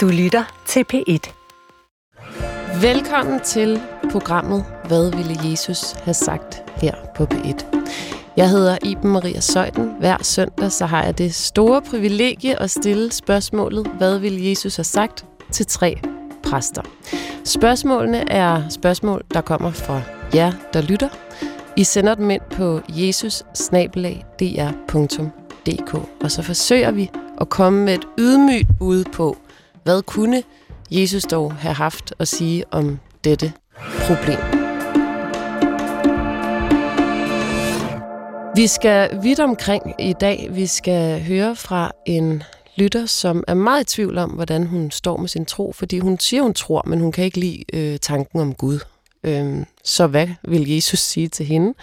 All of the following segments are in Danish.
Du lytter til P1. Velkommen til programmet Hvad ville Jesus have sagt her på P1. Jeg hedder Iben Maria Søjden. Hver søndag så har jeg det store privilegie at stille spørgsmålet Hvad ville Jesus have sagt til tre præster. Spørgsmålene er spørgsmål, der kommer fra jer, der lytter. I sender dem ind på jesus og så forsøger vi at komme med et ydmygt bud på, hvad kunne Jesus dog have haft at sige om dette problem. Vi skal vidt omkring i dag. Vi skal høre fra en lytter, som er meget i tvivl om, hvordan hun står med sin tro, fordi hun siger, hun tror, men hun kan ikke lide øh, tanken om Gud. Øh, så hvad vil Jesus sige til hende?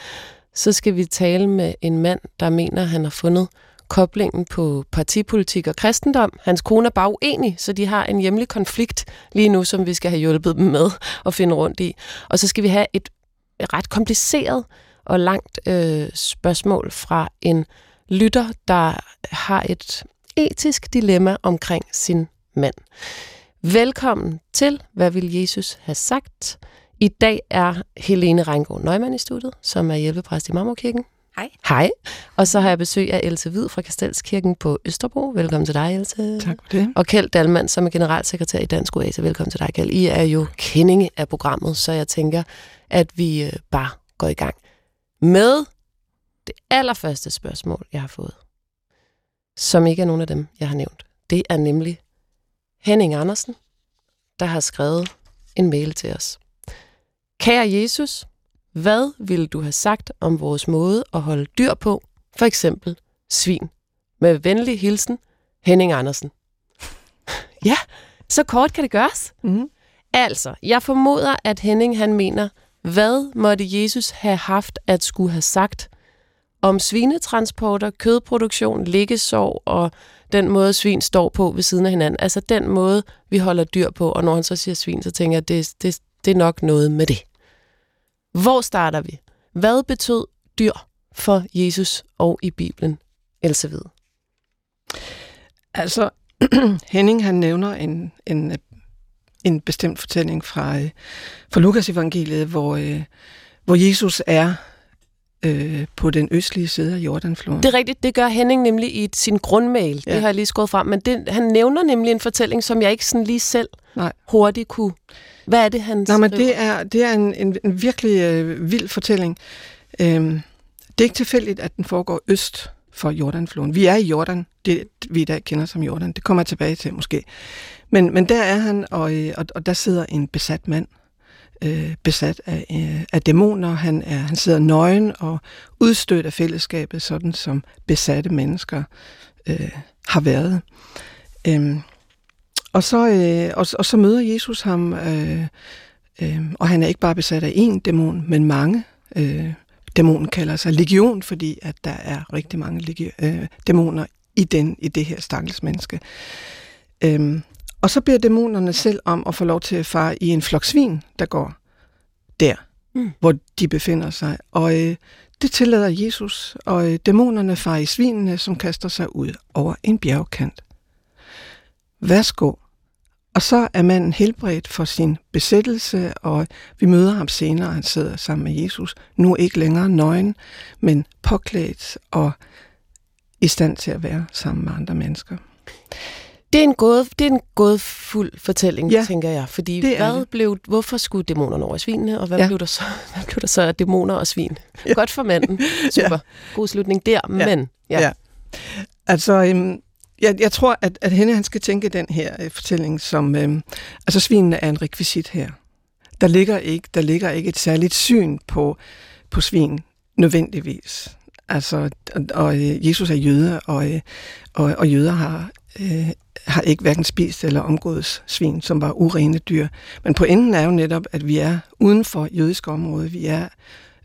Så skal vi tale med en mand, der mener, han har fundet koblingen på partipolitik og kristendom. Hans kone er bare uenig, så de har en hjemlig konflikt lige nu, som vi skal have hjulpet dem med at finde rundt i. Og så skal vi have et ret kompliceret og langt øh, spørgsmål fra en lytter, der har et etisk dilemma omkring sin mand. Velkommen til, hvad vil Jesus have sagt? I dag er Helene Reingård Neumann i studiet, som er hjælpepræst i Marmorkirken. Hej. Hej. Og så har jeg besøg af Else Hvid fra Kastelskirken på Østerbro. Velkommen til dig, Else. Tak for det. Og Kjeld Dalmand, som er generalsekretær i Dansk Oase. Velkommen til dig, Kjeld. I er jo kendinge af programmet, så jeg tænker, at vi øh, bare går i gang med det allerførste spørgsmål, jeg har fået. Som ikke er nogen af dem, jeg har nævnt. Det er nemlig Henning Andersen, der har skrevet en mail til os. Kære Jesus, hvad ville du have sagt om vores måde at holde dyr på, for eksempel svin? Med venlig hilsen, Henning Andersen. ja, så kort kan det gøres. Mm. Altså, jeg formoder, at Henning han mener, hvad måtte Jesus have haft at skulle have sagt om svinetransporter, kødproduktion, liggesår og den måde, svin står på ved siden af hinanden. Altså den måde, vi holder dyr på. Og når han så siger svin, så tænker jeg, at det, det, det er nok noget med det. Hvor starter vi? Hvad betød dyr for Jesus og i Bibelen? Else ved. Altså, Henning han nævner en, en, en bestemt fortælling fra, øh, fra Lukas evangeliet, hvor, øh, hvor Jesus er øh, på den østlige side af Jordanfloden. Det er rigtigt, det gør Henning nemlig i sin grundmail. Ja. Det har jeg lige skåret frem, men det, han nævner nemlig en fortælling, som jeg ikke sådan lige selv Nej. hurtigt kunne hvad er det, han Nej, men det er, det er en, en, en virkelig øh, vild fortælling. Øhm, det er ikke tilfældigt, at den foregår øst for Jordanfloden. Vi er i Jordan, det vi i dag kender som Jordan. Det kommer jeg tilbage til måske. Men, men der er han, og, øh, og, og der sidder en besat mand, øh, besat af, øh, af dæmoner. Han, er, han sidder nøgen og udstødt af fællesskabet, sådan som besatte mennesker øh, har været. Øhm, og så, øh, og, og så møder Jesus ham, øh, øh, og han er ikke bare besat af én dæmon, men mange. Øh, dæmonen kalder sig legion, fordi at der er rigtig mange legi- øh, dæmoner i, den, i det her stakkels menneske. Øh, og så beder dæmonerne selv om at få lov til at fare i en flok svin, der går der, mm. hvor de befinder sig. Og øh, det tillader Jesus, og øh, dæmonerne farer i svinene, som kaster sig ud over en bjergkant. Værsgo. Og så er manden helbredt for sin besættelse, og vi møder ham senere, han sidder sammen med Jesus, nu ikke længere nøgen, men påklædt og i stand til at være sammen med andre mennesker. Det er en gåde, det er en gådefuld fortælling, ja, tænker jeg. Fordi det hvad det. blev, hvorfor skulle dæmonerne over svinene, og hvad, ja. blev der så, hvad blev der så af dæmoner og svin? Ja. Godt for manden. Super. ja. God slutning der, ja. men... Ja. ja. Altså, øhm, jeg, jeg tror, at, at hende han skal tænke den her øh, fortælling som, øh, altså svinene er en rekvisit her. Der ligger ikke, der ligger ikke et særligt syn på, på svin nødvendigvis. Altså, og, og øh, Jesus er jøde, og, øh, og, og jøder har, øh, har ikke hverken spist eller omgået svin, som var urene dyr. Men pointen er jo netop, at vi er uden for jødisk område. Vi er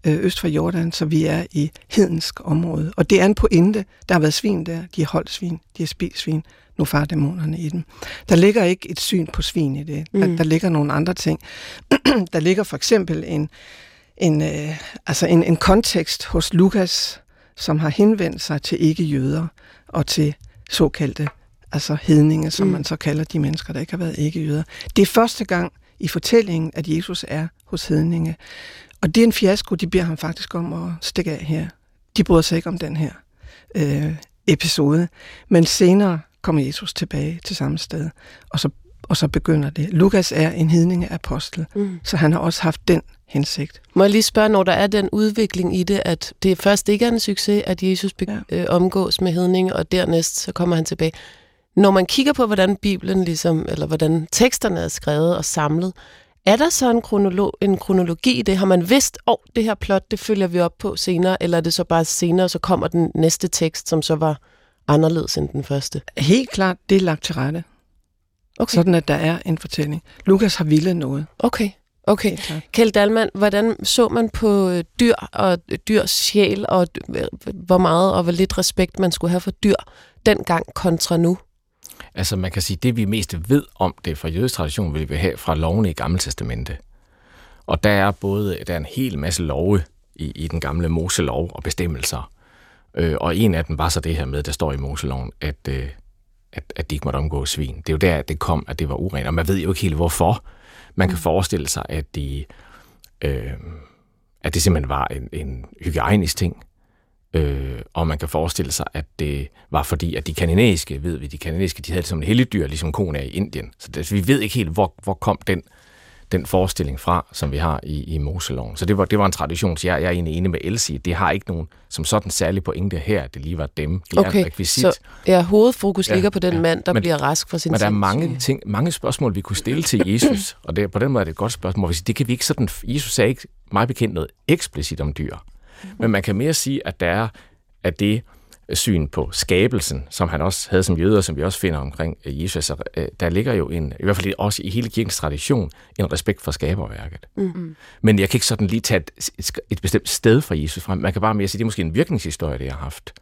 øh, øst for Jordan, så vi er i hedensk område. Og det er en pointe. Der har været svin der. De har holdt svin. De har spist svin. Nu far dæmonerne i dem. Der ligger ikke et syn på svin i det. Der, mm. der ligger nogle andre ting. der ligger for eksempel en, en, øh, altså en, en kontekst hos Lukas, som har henvendt sig til ikke-jøder og til såkaldte altså hedninge, som Mm. man så kalder de mennesker, der ikke har været ikke-jøder. Det er første gang i fortællingen, at Jesus er hos hedninge. Og det er en fiasko, de beder ham faktisk om at stikke af her. De bryder sig ikke om den her øh, episode. Men senere kommer Jesus tilbage til samme sted, og så, og så begynder det. Lukas er en hedningeapostel, Mm. så han har også haft den hensigt. Må jeg lige spørge, når der er den udvikling i det, at det først ikke er en succes, at Jesus be- ja. øh, omgås med hedninge, og dernæst så kommer han tilbage. Når man kigger på, hvordan Bibelen ligesom, eller hvordan teksterne er skrevet og samlet, er der så en, kronolo- en kronologi i det? Har man vidst, at oh, det her plot, det følger vi op på senere, eller er det så bare senere, så kommer den næste tekst, som så var anderledes end den første? Helt klart, det er lagt til rette, Okay, sådan at der er en fortælling. Lukas har ville noget. okay, okay. Kjeld Dalman, hvordan så man på øh, dyr og øh, dyrs sjæl, og øh, hvor meget og hvor lidt respekt man skulle have for dyr dengang kontra nu? Altså man kan sige, det vi mest ved om det fra jødisk tradition, vil vi have fra lovene i Gamle Testamente. Og der er både der er en hel masse love i, i den gamle Moselov og bestemmelser. Øh, og en af dem var så det her med, der står i Moseloven, at, øh, at, at de ikke måtte omgå svin. Det er jo der, det kom, at det var urent. Og man ved jo ikke helt hvorfor. Man kan forestille sig, at, de, øh, at det simpelthen var en, en hygiejnisk ting. Øh, og man kan forestille sig, at det var fordi, at de kanadiske, ved vi, de kanadiske, de havde det som et helligdyr, ligesom koen er i Indien. Så det, vi ved ikke helt, hvor, hvor kom den, den forestilling fra, som vi har i, i Moseloven. Så det var, det var en tradition, så jeg, jeg er egentlig enig med Elsie. Det har ikke nogen som sådan særlig pointe her, at det lige var dem. De er Okay, en rekvisit. så ja, hovedfokus Ja, ligger på den ja. mand, der Men- bliver rask fra sin Men der er mange, ting, mange spørgsmål, vi kunne stille til Jesus, og det, på den måde er det et godt spørgsmål. hvis Det kan vi ikke sådan, Jesus sagde ikke meget bekendt noget eksplicit om dyr. Men man kan mere sige, at der er at det syn på skabelsen, som han også havde som jøder, som vi også finder omkring øh, Jesus, øh, der ligger jo en, i hvert fald også i hele kirkens tradition, en respekt for skaberværket. Mm. Men jeg kan ikke sådan lige tage et, et, bestemt sted fra Jesus frem. Man kan bare mere sige, det er måske en virkningshistorie, det jeg har haft.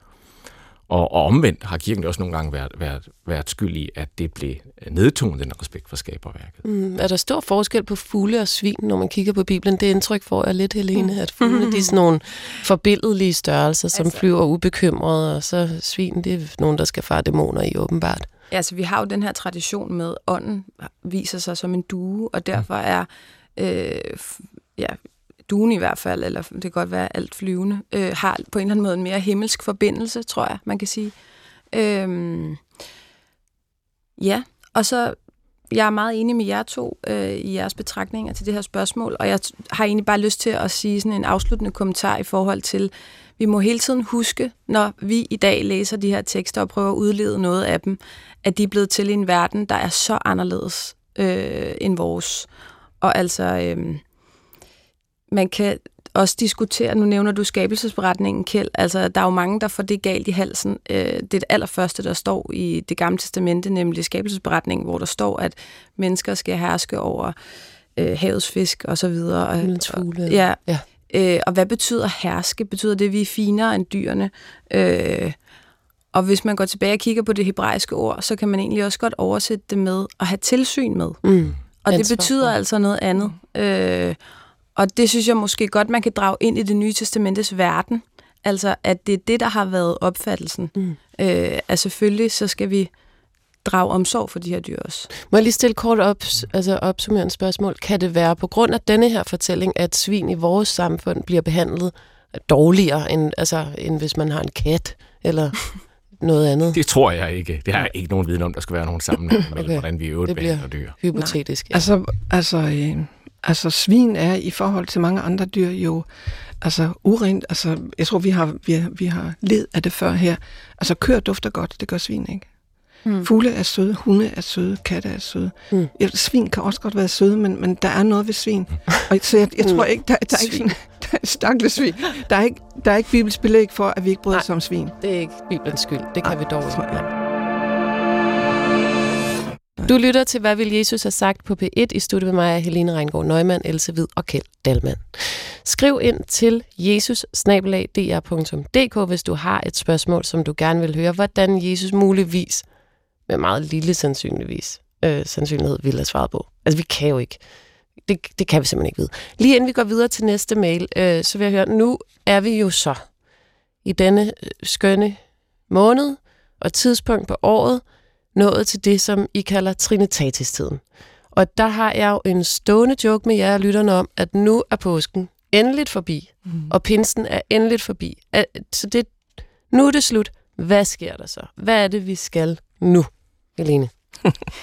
Og, og omvendt har kirken jo også nogle gange været, været, været skyld i, at det blev nedtonet, den respekt for skaberværket. Mm, er der stor forskel på fugle og svin, når man kigger på Bibelen? Det indtryk får jeg lidt, Helene, at fuglene de er sådan nogle forbilledlige størrelser, som Altså- flyver ubekymrede, og så svin, det er nogen, der skal fare dæmoner i, åbenbart. Ja, altså, vi har jo den her tradition med, ånden viser sig som en due, og derfor er øh, f- ja, duen i hvert fald, eller det kan godt være alt flyvende, øh, har på en eller anden måde en mere himmelsk forbindelse, tror jeg, man kan sige. Øhm, ja, og så jeg er meget enig med jer to øh, i jeres betragtninger til det her spørgsmål, og jeg t- har egentlig bare lyst til at sige sådan en afsluttende kommentar i forhold til, vi må hele tiden huske, når vi i dag læser de her tekster og prøver at udlede noget af dem, at de er blevet til i en verden, der er så anderledes øh, end vores. Og altså, øh, man kan også diskutere, nu nævner du skabelsesberetningen, Kjeld, altså der er jo mange, der får det galt i halsen. Øh, det er det allerførste, der står i det gamle testamente, nemlig skabelsesberetningen, hvor der står, at mennesker skal herske over øh, havets fisk og så videre. Og- Himlens fugle. Ja, Ja. Øh, og hvad betyder herske? Betyder det, at vi er finere end dyrene? Øh, og hvis man går tilbage og kigger på det hebraiske ord, så kan man egentlig også godt oversætte det med at have tilsyn med. Mm. Og det betyder altså noget andet. Øh, og det synes jeg måske godt, man kan drage ind i det nye testamentes verden. Altså, at det er det, der har været opfattelsen. Mm. Øh, at selvfølgelig, så skal vi drage omsorg for de her dyr også. Må jeg lige stille kort op, altså opsummerende spørgsmål? Kan det være på grund af denne her fortælling, at svin i vores samfund bliver behandlet dårligere, end, altså, end hvis man har en kat eller noget andet? Det tror jeg ikke. Det har jeg ikke nogen viden om, der skal være nogen sammenhæng mellem, Okay. hvordan vi øvrigt Det bliver- behandler dyr. Hypotetisk. Ja. Altså, altså, øh, altså svin er i forhold til mange andre dyr jo altså urent. Altså, jeg tror, vi har, vi, har, vi har led af det før her. Altså, køer dufter godt, det gør svin ikke. Mm. Fugle er søde, hunde er søde, katte er søde. Mm. Ja, svin kan også godt være søde, men, men der er noget ved svin. Og så jeg, jeg tror Mm. ikke, der, der er ikke Svin. sådan, der er stakle svin. Der er ikke, der er ikke bibelsk belæg for, at vi ikke bryder os om svin. Det er ikke Bibelens skyld. Det kan Nej, vi dog tror ikke. Du lytter til, hvad vil Jesus have sagt på P1 i studiet med mig, Helene Reingård Nøgman, Else Hvid og Kjeld Dalman. Skriv ind til jesus hvis du har et spørgsmål, som du gerne vil høre, hvordan Jesus muligvis, med meget lille sandsynligvis, øh, sandsynlighed vil have svaret på. Altså, vi kan jo ikke. Det, det kan vi simpelthen ikke vide. Lige inden vi går videre til næste mail, øh, så vil jeg høre, nu er vi jo så i denne øh, skønne måned og tidspunkt på året, nået til det, som I kalder Trinitatis-tiden. Og der har jeg jo en stående joke med jer lytterne om, at nu er påsken endeligt forbi, mm. og pinsen er endeligt forbi. Så det, nu er det slut. Hvad sker der så? Hvad er det, vi skal nu, Helene?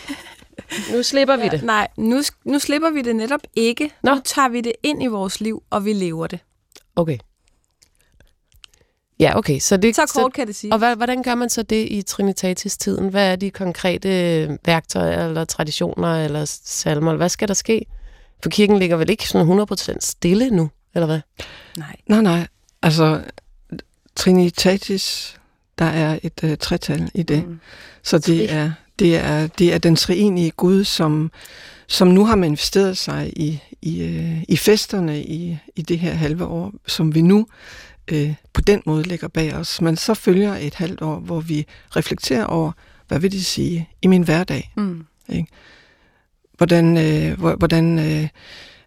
nu slipper vi det. nej, nu, nu slipper vi det netop ikke. Nå. Nu tager vi det ind i vores liv, og vi lever det. Okay. Ja, okay. Så, det, så kort så, kan det sige. Og hvad, hvordan gør man så det i Trinitatis-tiden? Hvad er de konkrete værktøjer, eller traditioner, eller salmer? Hvad skal der ske? For kirken ligger vel ikke sådan 100% stille nu, eller hvad? Nej. Nej, nej. Altså, Trinitatis, der er et uh, tretal i det. Mm. Så det er, det, er, det er den treenige Gud, som, som nu har manifesteret sig i, i, uh, i festerne i, i det her halve år, som vi nu uh, på den måde lægger bag os. Men så følger et halvt år, hvor vi reflekterer over, hvad vil det sige i min hverdag? Mm. Ikke? Hvordan, øh, hvordan øh,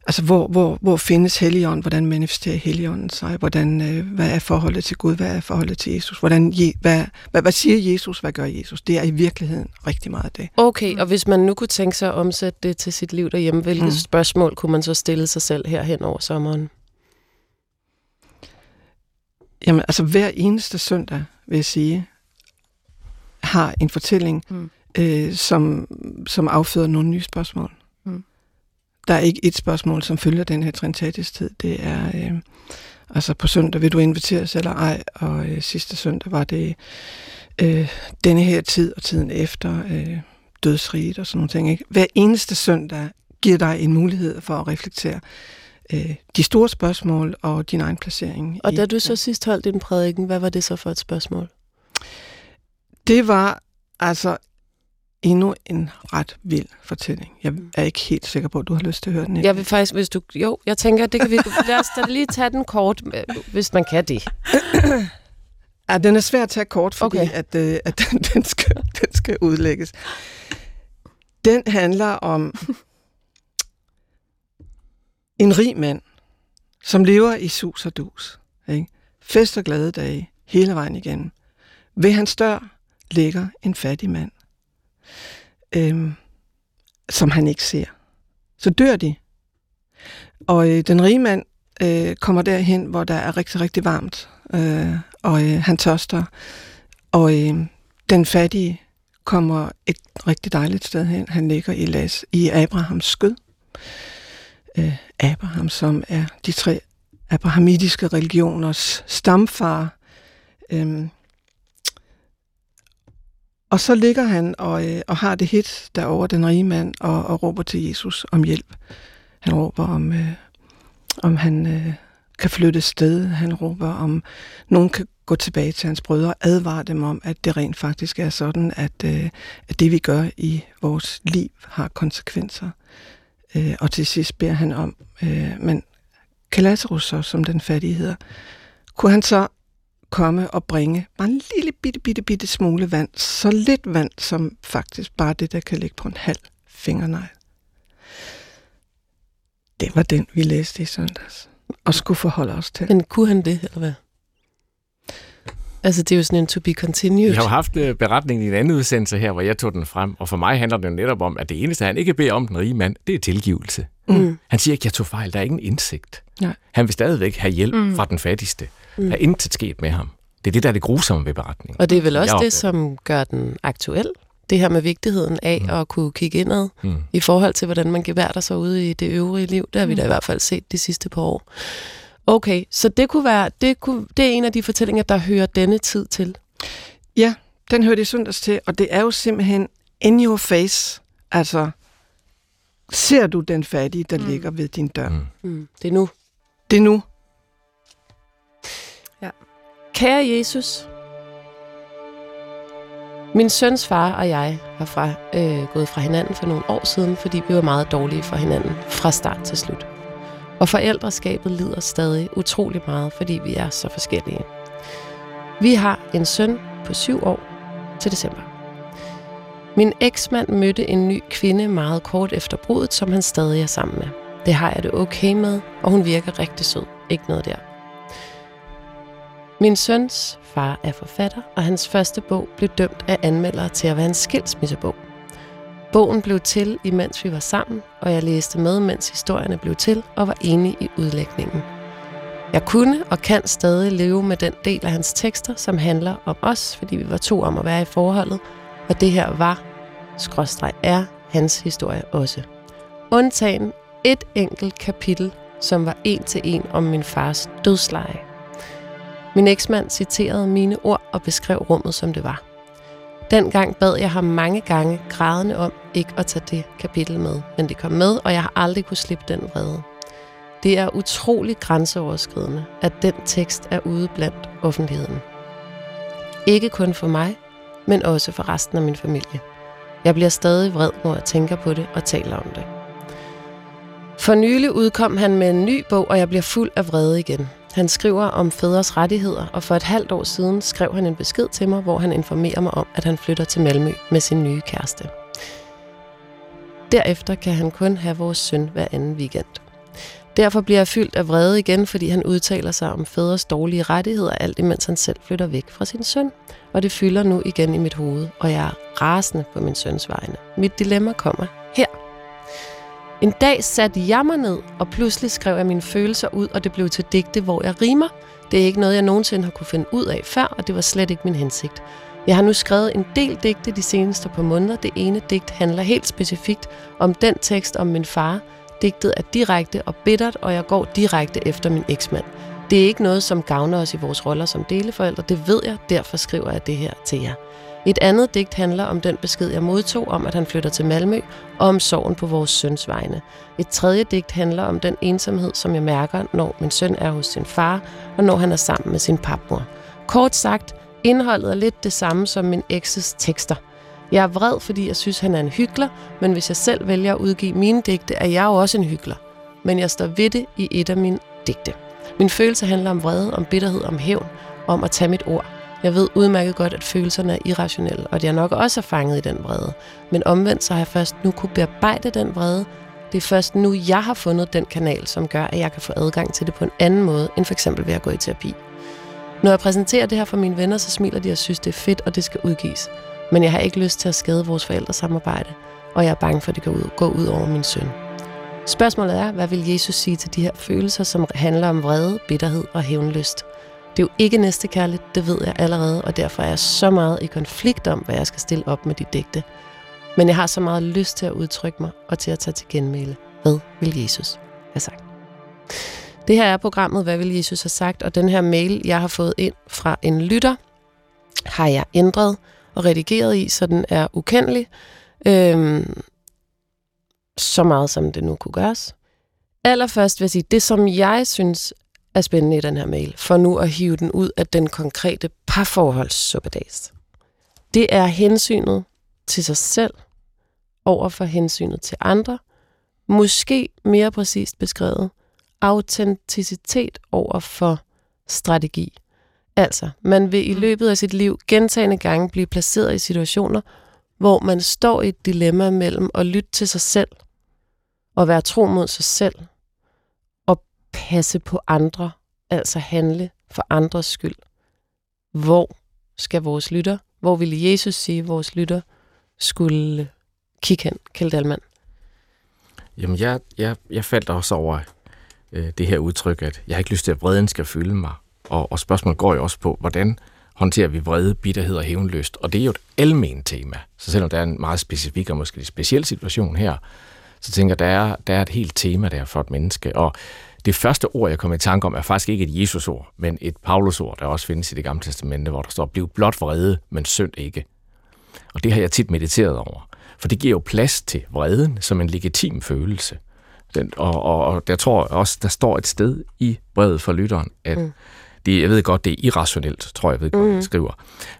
Altså, hvor, hvor, hvor findes Helligånden? Hvordan manifesterer Helligånden sig? Hvordan, øh, hvad er forholdet til Gud? Hvad er forholdet til Jesus? Hvordan, je, hvad, hvad, hvad siger Jesus? Hvad gør Jesus? Det er i virkeligheden rigtig meget det. Okay, og hvis man nu kunne tænke sig at omsætte det til sit liv derhjemme, hvilke mm. spørgsmål kunne man så stille sig selv her hen over sommeren? Jamen, altså hver eneste søndag, vil jeg sige, har en fortælling, mm. øh, som, som afføder nogle nye spørgsmål. Der er ikke et spørgsmål, som følger den her Trinitatis-tid. Det er, øh, altså på søndag vil du inviteres eller ej, og øh, sidste søndag var det øh, denne her tid og tiden efter øh, dødsriget og sådan nogle ting. Ikke? Hver eneste søndag giver dig en mulighed for at reflektere øh, de store spørgsmål og din egen placering. Og da du så sidst holdt din prædiken, hvad var det så for et spørgsmål? Det var altså endnu en ret vild fortælling. Jeg er ikke helt sikker på, at du har lyst til at høre den. Jeg vil faktisk, hvis du... Jo, jeg tænker, det kan vi... Lad os da lige tage den kort, hvis man kan det. Ja, den er svær at tage kort, fordi okay. at, øh, at den, den, skal, den skal udlægges. Den handler om en rig mand, som lever i sus og dus. Ikke? Fest og glade dage, hele vejen igennem. Ved hans dør ligger en fattig mand øhm, som han ikke ser. Så dør de. Og øh, den rige mand øh, kommer derhen, hvor der er rigtig, rigtig varmt, øh, og øh, han tørster. Og øh, den fattige kommer et rigtig dejligt sted hen. Han ligger i, las, i Abrahams skød. Øh, Abraham, som er de tre abrahamitiske religioners stamfar. Øhm, og så ligger han og, øh, og har det hit derover den rige mand, og, og råber til Jesus om hjælp. Han råber om, øh, om han øh, kan flytte sted. Han råber om, nogen kan gå tilbage til hans brødre og advare dem om, at det rent faktisk er sådan, at, øh, at det vi gør i vores liv har konsekvenser. Øh, og til sidst beder han om, øh, men kan Lazarus så, som den fattige hedder, kunne han så komme og bringe bare en lille bitte, bitte, bitte smule vand. Så lidt vand, som faktisk bare det, der kan ligge på en halv fingernegl. Det var den, vi læste i søndags. Og skulle forholde os til. Men kunne han det, eller hvad? Altså, det er jo sådan en to be continued. Jeg har haft uh, beretningen i en anden udsendelse her, hvor jeg tog den frem, og for mig handler det netop om, at det eneste, han ikke beder om den rige mand, det er tilgivelse. Mm. Han siger ikke, jeg tog fejl, der er ingen indsigt. Nej. Han vil stadigvæk have hjælp mm. fra den fattigste. Mm. Der er intet sket med ham. Det er det, der er det grusomme ved beretningen. Og det er vel også det, som gør den aktuel. Det her med vigtigheden af mm. at kunne kigge indad mm. i forhold til, hvordan man geværter sig ude i det øvrige liv. Det har vi mm. da i hvert fald set de sidste par år. Okay, så det kunne være, det, kunne, det er en af de fortællinger, der hører denne tid til. Ja, den hører det søndags til, og det er jo simpelthen in your face. Altså, ser du den fattige, der mm. ligger ved din dør? Mm. Mm. Det er nu. Det er nu. Kære Jesus, min søns far og jeg har fra, øh, gået fra hinanden for nogle år siden, fordi vi var meget dårlige for hinanden fra start til slut. Og forældreskabet lider stadig utrolig meget, fordi vi er så forskellige. Vi har en søn på syv år til december. Min eksmand mødte en ny kvinde meget kort efter brudet, som han stadig er sammen med. Det har jeg det okay med, og hun virker rigtig sød. Ikke noget der. Min søns far er forfatter, og hans første bog blev dømt af anmeldere til at være en skilsmissebog. Bogen blev til, imens vi var sammen, og jeg læste med, mens historierne blev til, og var enig i udlægningen. Jeg kunne og kan stadig leve med den del af hans tekster, som handler om os, fordi vi var to om at være i forholdet, og det her var, skråstreg er, hans historie også. Undtagen et enkelt kapitel, som var en til en om min fars dødsleje. Min eksmand citerede mine ord og beskrev rummet, som det var. Dengang bad jeg ham mange gange grædende om ikke at tage det kapitel med, men det kom med, og jeg har aldrig kunne slippe den vrede. Det er utrolig grænseoverskridende, at den tekst er ude blandt offentligheden. Ikke kun for mig, men også for resten af min familie. Jeg bliver stadig vred, når jeg tænker på det og taler om det. For nylig udkom han med en ny bog, og jeg bliver fuld af vrede igen. Han skriver om fædres rettigheder, og for et halvt år siden skrev han en besked til mig, hvor han informerer mig om, at han flytter til Malmø med sin nye kæreste. Derefter kan han kun have vores søn hver anden weekend. Derfor bliver jeg fyldt af vrede igen, fordi han udtaler sig om fædres dårlige rettigheder, alt imens han selv flytter væk fra sin søn. Og det fylder nu igen i mit hoved, og jeg er rasende på min søns vegne. Mit dilemma kommer her. En dag satte jeg mig ned, og pludselig skrev jeg mine følelser ud, og det blev til digte, hvor jeg rimer. Det er ikke noget, jeg nogensinde har kunne finde ud af før, og det var slet ikke min hensigt. Jeg har nu skrevet en del digte de seneste par måneder. Det ene digt handler helt specifikt om den tekst om min far. Digtet er direkte og bittert, og jeg går direkte efter min eksmand. Det er ikke noget, som gavner os i vores roller som deleforældre. Det ved jeg, derfor skriver jeg det her til jer. Et andet digt handler om den besked, jeg modtog om, at han flytter til Malmø, og om sorgen på vores søns vegne. Et tredje digt handler om den ensomhed, som jeg mærker, når min søn er hos sin far, og når han er sammen med sin papmor. Kort sagt, indholdet er lidt det samme som min ekses tekster. Jeg er vred, fordi jeg synes, han er en hyggelig, men hvis jeg selv vælger at udgive mine digte, er jeg jo også en hyggelig. Men jeg står ved det i et af mine digte. Min følelse handler om vrede, om bitterhed, om hævn, om at tage mit ord – jeg ved udmærket godt, at følelserne er irrationelle, og det er nok også er fanget i den vrede. Men omvendt så har jeg først nu kunne bearbejde den vrede. Det er først nu, jeg har fundet den kanal, som gør, at jeg kan få adgang til det på en anden måde, end for eksempel ved at gå i terapi. Når jeg præsenterer det her for mine venner, så smiler de og synes, det er fedt, og det skal udgives. Men jeg har ikke lyst til at skade vores forældres samarbejde, og jeg er bange for, at det kan gå ud over min søn. Spørgsmålet er, hvad vil Jesus sige til de her følelser, som handler om vrede, bitterhed og hævnlyst? Det er jo ikke næstekærligt, det ved jeg allerede, og derfor er jeg så meget i konflikt om, hvad jeg skal stille op med de digte. Men jeg har så meget lyst til at udtrykke mig og til at tage til genmæle. Hvad vil Jesus have sagt? Det her er programmet, Hvad vil Jesus have sagt? Og den her mail, jeg har fået ind fra en lytter, har jeg ændret og redigeret i, så den er ukendelig. Øhm, så meget, som det nu kunne gøres. Allerførst vil jeg sige, det som jeg synes er spændende i den her mail, for nu at hive den ud af den konkrete parforholdssuppedags. Det er hensynet til sig selv over for hensynet til andre, måske mere præcist beskrevet, autenticitet over for strategi. Altså, man vil i mm. løbet af sit liv gentagende gange blive placeret i situationer, hvor man står i et dilemma mellem at lytte til sig selv og være tro mod sig selv passe på andre, altså handle for andres skyld. Hvor skal vores lytter, hvor ville Jesus sige, at vores lytter skulle kigge hen, Kjeld Dahlmann? Jamen, jeg, jeg, jeg faldt også over øh, det her udtryk, at jeg har ikke lyst til, at vreden skal fylde mig. Og, og spørgsmålet går jo også på, hvordan håndterer vi vrede, bitterhed og hævnlyst? Og det er jo et almen tema. Så selvom der er en meget specifik og måske speciel situation her, så tænker jeg, der er, der er et helt tema der for et menneske. Og det første ord, jeg kommer i tanke om, er faktisk ikke et Jesus-ord, men et Paulus-ord, der også findes i det gamle testamente, hvor der står, bliv blot vrede, men synd ikke. Og det har jeg tit mediteret over. For det giver jo plads til vreden som en legitim følelse. Den, og, og, og der tror jeg også, der står et sted i brevet for lytteren, at mm. det, jeg ved godt, det er irrationelt, tror jeg, ved godt, mm. jeg skriver.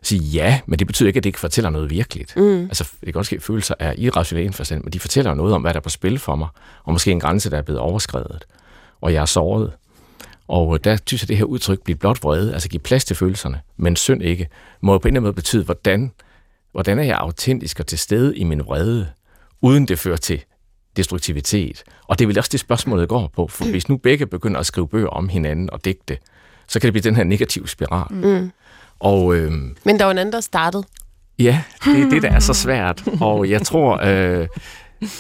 Sige ja, men det betyder ikke, at det ikke fortæller noget virkeligt. Mm. Altså, det kan godt ske, at følelser er irrationelle men de fortæller noget om, hvad der er på spil for mig, og måske en grænse, der er blevet overskrevet og jeg er såret. Og øh, der synes jeg, det her udtryk bliver blot vrede, altså give plads til følelserne, men synd ikke, må på en eller anden måde betyde, hvordan, hvordan er jeg autentisk og til stede i min vrede, uden det fører til destruktivitet. Og det er vel også det spørgsmål, går på, for hvis nu begge begynder at skrive bøger om hinanden og digte, så kan det blive den her negative spiral. Mm. Og øh, Men der var en anden, der startede. ja, det er det, der er så svært. Og jeg tror, øh,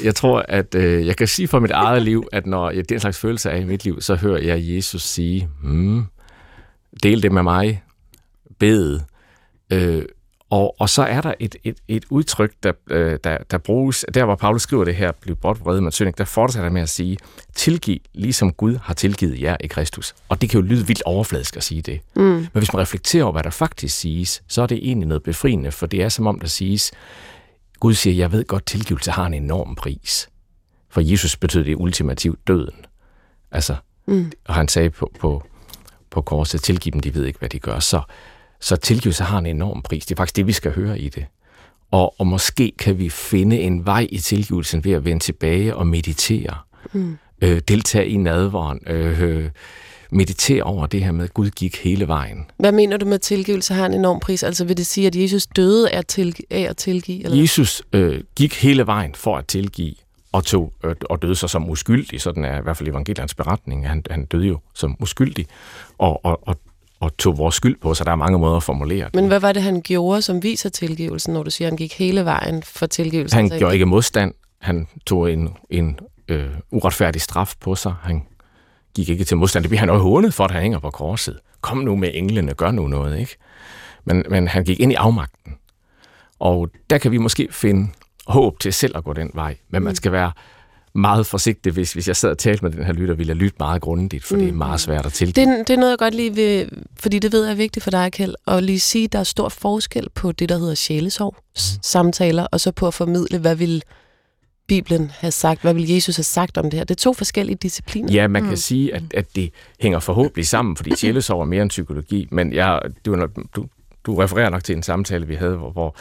jeg tror, at øh, jeg kan sige for mit eget liv, at når jeg den slags følelse er i mit liv, så hører jeg Jesus sige, hmm, del det med mig, bed. Øh, og, og så er der et, et, et udtryk, der, øh, der, der bruges, der hvor Paulus skriver det her, bliv bort vrede med synding, der fortsætter med at sige, tilgiv ligesom Gud har tilgivet jer i Kristus. Og det kan jo lyde vildt overfladisk at sige det. Mm. Men hvis man reflekterer over, hvad der faktisk siges, så er det egentlig noget befriende, for det er som om, der siges, Gud siger, jeg ved godt, tilgivelse har en enorm pris. For Jesus betød det ultimativt døden. Altså, Mm. og han sagde på, på, på korset, tilgiv dem, de ved ikke, hvad de gør. Så, så tilgivelse har en enorm pris. Det er faktisk det, vi skal høre i det. Og, og måske kan vi finde en vej i tilgivelsen ved at vende tilbage og meditere. Mm. Øh, deltage i nadveren. Øh, øh, meditere over det her med, at Gud gik hele vejen. Hvad mener du med, at tilgivelse har en enorm pris? Altså vil det sige, at Jesus døde af, tilg- af at tilgive? Eller? Jesus øh, gik hele vejen for at tilgive og, tog, øh, og døde så som uskyldig. Sådan er i hvert fald evangeliernes beretning. Han, han døde jo som uskyldig og, og, og, og tog vores skyld på, så der er mange måder at formulere det. Men hvad var det, han gjorde, som viser tilgivelsen, når du siger, at han gik hele vejen for tilgivelsen? Han Altså, gjorde ikke modstand. Han tog en, en øh, uretfærdig straf på sig. Han gik ikke til modstand. Det bliver han jo hånet for, at han hænger på korset. Kom nu med englene, gør nu noget, ikke? Men, men han gik ind i afmagten. Og der kan vi måske finde håb til selv at gå den vej. Men man skal være meget forsigtig, hvis, hvis jeg sad og talte med den her lytter, ville jeg lytte meget grundigt, for mm. det er meget svært at tilgive. Det, er- det er noget, jeg godt lige ved, fordi det ved jeg er vigtigt for dig, Kjeld, og lige sige, at der er stor forskel på det, der hedder sjælesorg, s- samtaler, og så på at formidle, hvad vil Bibelen have sagt, hvad vil Jesus have sagt om det her. Det er to forskellige discipliner. Ja, man kan mm. sige, at, at det hænger forhåbentlig sammen, fordi sjælesorg er mere end psykologi, men jeg, du, du, du refererer nok til en samtale, vi havde, hvor, hvor,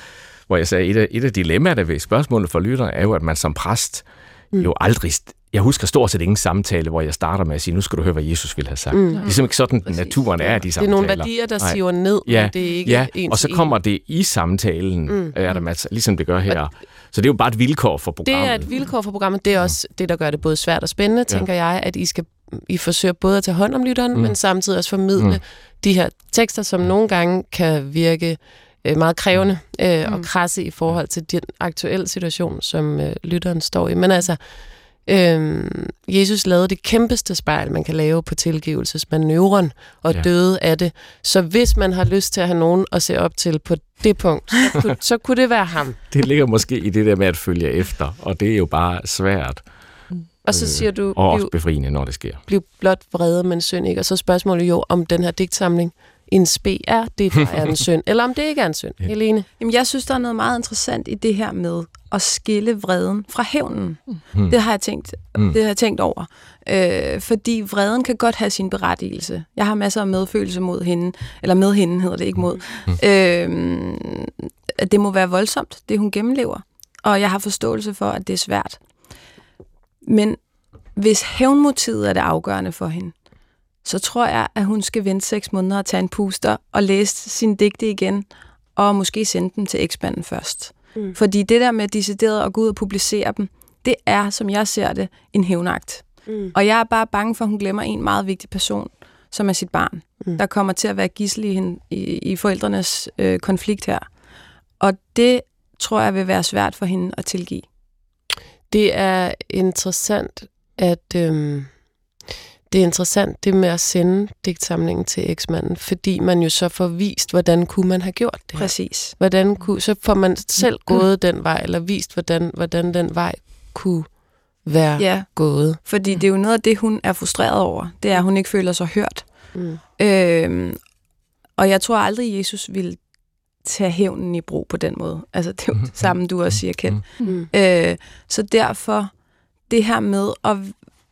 hvor jeg sagde, et af, et af dilemmaerne ved spørgsmålet for lytterne er jo, at man som præst mm. jo aldrig... Jeg husker stort set ingen samtale, hvor jeg starter med at sige, nu skal du høre, hvad Jesus ville have sagt. Mm. Det er simpelthen ikke sådan, Præcis. naturen er, de det er samtaler. nogle værdier, der Nej. siver ned, Ja, men det er ikke ja, en og så kommer det i samtalen, mm. er der masser, ligesom det gør her. Så det er jo bare et vilkår for Det programmet. er et vilkår for programmet. Det er også det, der gør det både svært og spændende, Ja. tænker jeg, at I skal I forsøger både at tage hånd om lytteren, mm. men samtidig også formidle mm. de her tekster, som nogle gange kan virke øh, meget krævende øh, mm. og krasse i forhold til den aktuelle situation, som øh, lytteren står i. Men altså, øh, Jesus lavede det kæmpeste spejl, man kan lave på tilgivelsesmanøvren, og Ja. døde af det. Så hvis man har lyst til at have nogen at se op til på det punkt, så kunne, så kunne det være ham. Det ligger måske i det der med at følge efter, og det er jo bare svært Og så siger du, og bliv, også befriende, når det sker. bliv blot vrede, men synd ikke. Og så spørgsmålet jo, om den her digtsamling en spe er det, der er en synd, eller om det ikke er en synd. Helene? Jamen, jeg synes, der er noget meget interessant i det her med at skille vreden fra hævnen. Mm. Det har jeg tænkt, Mm. det har jeg tænkt over. Øh, fordi vreden kan godt have sin berettigelse. Jeg har masser af medfølelse mod hende, eller med hende hedder det ikke mod. Mm. Øh, at det må være voldsomt, det hun gennemlever. Og jeg har forståelse for, at det er svært. Men hvis hævnmotivet er det afgørende for hende, så tror jeg, at hun skal vente seks måneder og tage en puster og læse sin digte igen, og måske sende dem til ekspanden først. Mm. Fordi det der med decideret at gå ud og publicere dem, det er, som jeg ser det, en hævnagt. Mm. Og jeg er bare bange for, at hun glemmer en meget vigtig person, som er sit barn, mm. der kommer til at være gissel i, hende, i, i forældrenes øh, konflikt her. Og det tror jeg vil være svært for hende at tilgive. Det er interessant, at øhm, det er interessant det med at sende digtsamlingen til eksmanden, fordi man jo så får vist, hvordan kunne man have gjort det her. Præcis. Hvordan kunne, så får man selv gået den vej, eller vist, hvordan, hvordan den vej kunne være Ja, gået. fordi det er jo noget af det, hun er frustreret over. Det er, at hun ikke føler sig hørt. Mm. Øhm, og jeg tror aldrig, Jesus ville tage hævnen i brug på den måde. Altså, det er jo det samme, du også siger, Kjeld. Mm. Øh, så derfor, det her med, at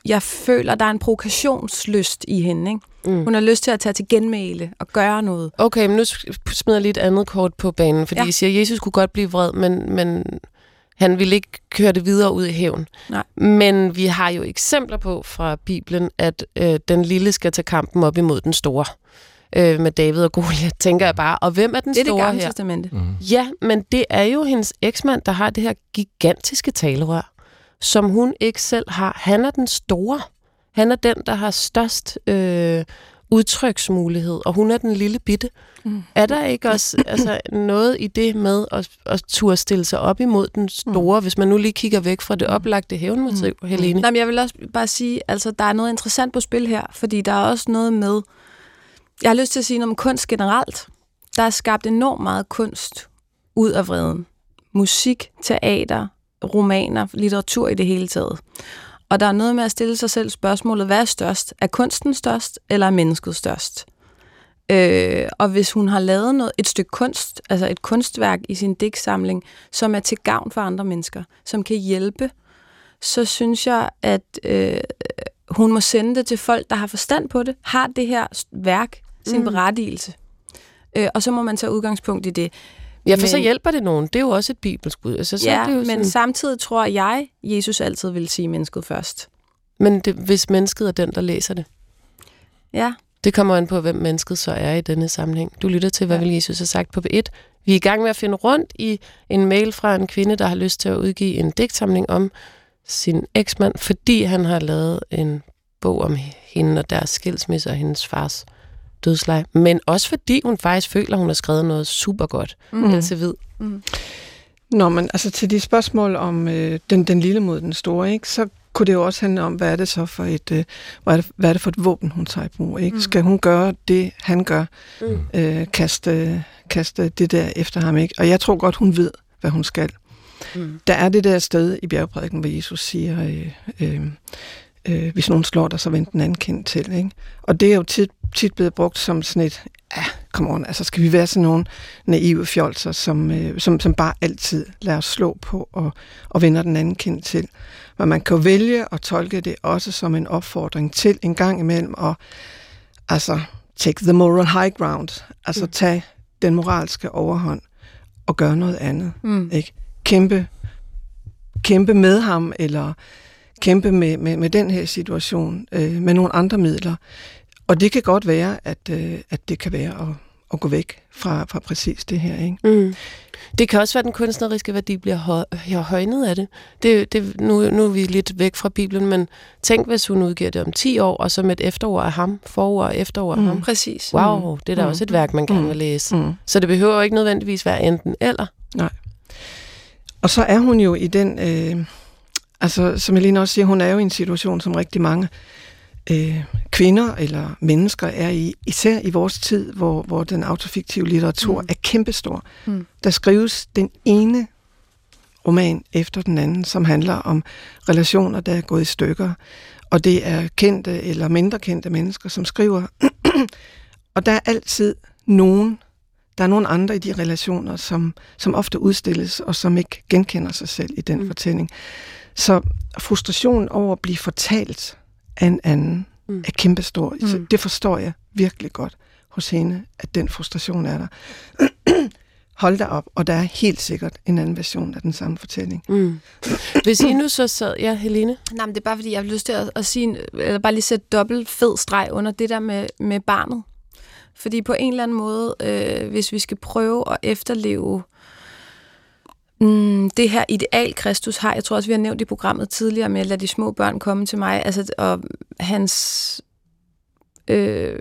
jeg føler, der er en provokationslyst i hende. Ikke? Mm. Hun har lyst til at tage til genmæle og gøre noget. Okay, men nu smider jeg lige et andet kort på banen, fordi Ja. I siger, at Jesus kunne godt blive vred, men, men han ville ikke køre det videre ud i hævn. Nej. Men vi har jo eksempler på fra Bibelen, at øh, den lille skal tage kampen op imod den store. Øh, med David og Goliath, tænker jeg bare. Og hvem er den Det er det store gamle her? testamente. Mm. Ja, men det er jo hendes eksmand, der har det her gigantiske talerør, som hun ikke selv har. Han er den store. Han er den, der har størst øh, udtryksmulighed, og hun er den lille bitte. Mm. Er der ikke også altså, noget i det med at, at turde stille sig op imod den store, mm. hvis man nu lige kigger væk fra det oplagte hævnmotiv, mm. Helene? Nej, men jeg vil også bare sige, altså der er noget interessant på spil her, fordi der er også noget med, jeg har lyst til at sige noget om kunst generelt. Der er skabt enormt meget kunst ud af vreden. Musik, teater, romaner, litteratur i det hele taget. Og der er noget med at stille sig selv spørgsmålet, hvad er størst? Er kunsten størst, eller er mennesket størst? Øh, og hvis hun har lavet noget, et stykke kunst, altså et kunstværk i sin digtsamling, som er til gavn for andre mennesker, som kan hjælpe, så synes jeg, at øh, hun må sende det til folk, der har forstand på det, har det her værk sin mm. berettigelse. Øh, og så må man tage udgangspunkt i det. Ja, for men, så hjælper det nogen. Det er jo også et bibelskud. Altså, så ja, er det jo men sådan, samtidig tror jeg, Jesus altid vil sige mennesket først. men det, hvis mennesket er den, der læser det. Ja, Det kommer an på, hvem mennesket så er i denne sammenhæng. Du lytter til, hvad Ja. vil Jesus have sagt på B1. Vi er i gang med at finde rundt i en mail fra en kvinde, der har lyst til at udgive en digtsamling om sin eksmand, fordi han har lavet en bog om hende og deres skilsmisse og hendes fars dødsleje. Men også fordi hun faktisk føler, at hun har skrevet noget super godt. Mm. Else Hvid. Nå, men altså til de spørgsmål om øh, den, den lille mod den store, ikke, så kunne det jo også handle om, hvad er det så for et, øh, hvad, er det, hvad er det for et våben, hun tager i brug? Ikke? Skal hun gøre det, han gør? Mm. Øh, kaste, kaste det der efter ham, ikke? Og jeg tror godt, hun ved, hvad hun skal. Mm. Der er det der sted i bjergprædiken, hvor Jesus siger, øh, øh, øh, hvis nogen slår dig, så vend den anden kind til. Ikke? Og det er jo tit, tit blevet brugt som sådan et, ja, come on, altså skal vi være sådan nogle naive fjolser, som, øh, som, som bare altid lader os slå på og, og vender den anden kind til. Men man kan jo vælge at tolke det også som en opfordring til en gang imellem at altså, take the moral high ground, altså Mm. tage den moralske overhånd og gøre noget andet. mm. Ikke? Kæmpe, kæmpe med ham, eller kæmpe med, med, med den her situation, øh, med nogle andre midler. Og det kan godt være, at, øh, at det kan være at, at gå væk fra, fra præcis det her. Ikke? Mm. Det kan også være, at den kunstneriske værdi bliver hø- højnet af det. det, det nu, nu er vi lidt væk fra Bibelen, men tænk, hvis hun udgiver det om 10 år, og så med et efterord af ham, forord og efterord af Mm. ham. præcis. Wow, det er da Mm. også et værk, man gerne Mm. vil læse. Mm. Så det behøver jo ikke nødvendigvis være enten eller. Og så er hun jo i den, øh, altså som Elina også siger, hun er jo i en situation, som rigtig mange øh, kvinder eller mennesker er i, især i vores tid, hvor, hvor den autofiktive litteratur mm. Er kæmpestor. Mm. Der skrives den ene roman efter den anden, som handler om relationer, der er gået i stykker. Og det er kendte eller mindre kendte mennesker, som skriver. og der er altid nogen, der er nogen andre i de relationer, som, som ofte udstilles, og som ikke genkender sig selv i den mm. fortælling. Så frustrationen over at blive fortalt af en anden Mm. er kæmpestor. Så Mm. det forstår jeg virkelig godt hos hende, at den frustration er der. Hold da op, og der er helt sikkert en anden version af den samme fortælling. Mm. Hvis I nu så sad... Ja, Helene? Nej, men det er bare fordi, jeg har lyst til at, at sige, eller bare lige sætte dobbelt fed streg under det der med, med barnet. Fordi på en eller anden måde, øh, hvis vi skal prøve at efterleve mm, det her ideal, Kristus har, jeg tror også, vi har nævnt i programmet tidligere med at lade de små børn komme til mig, altså og hans øh,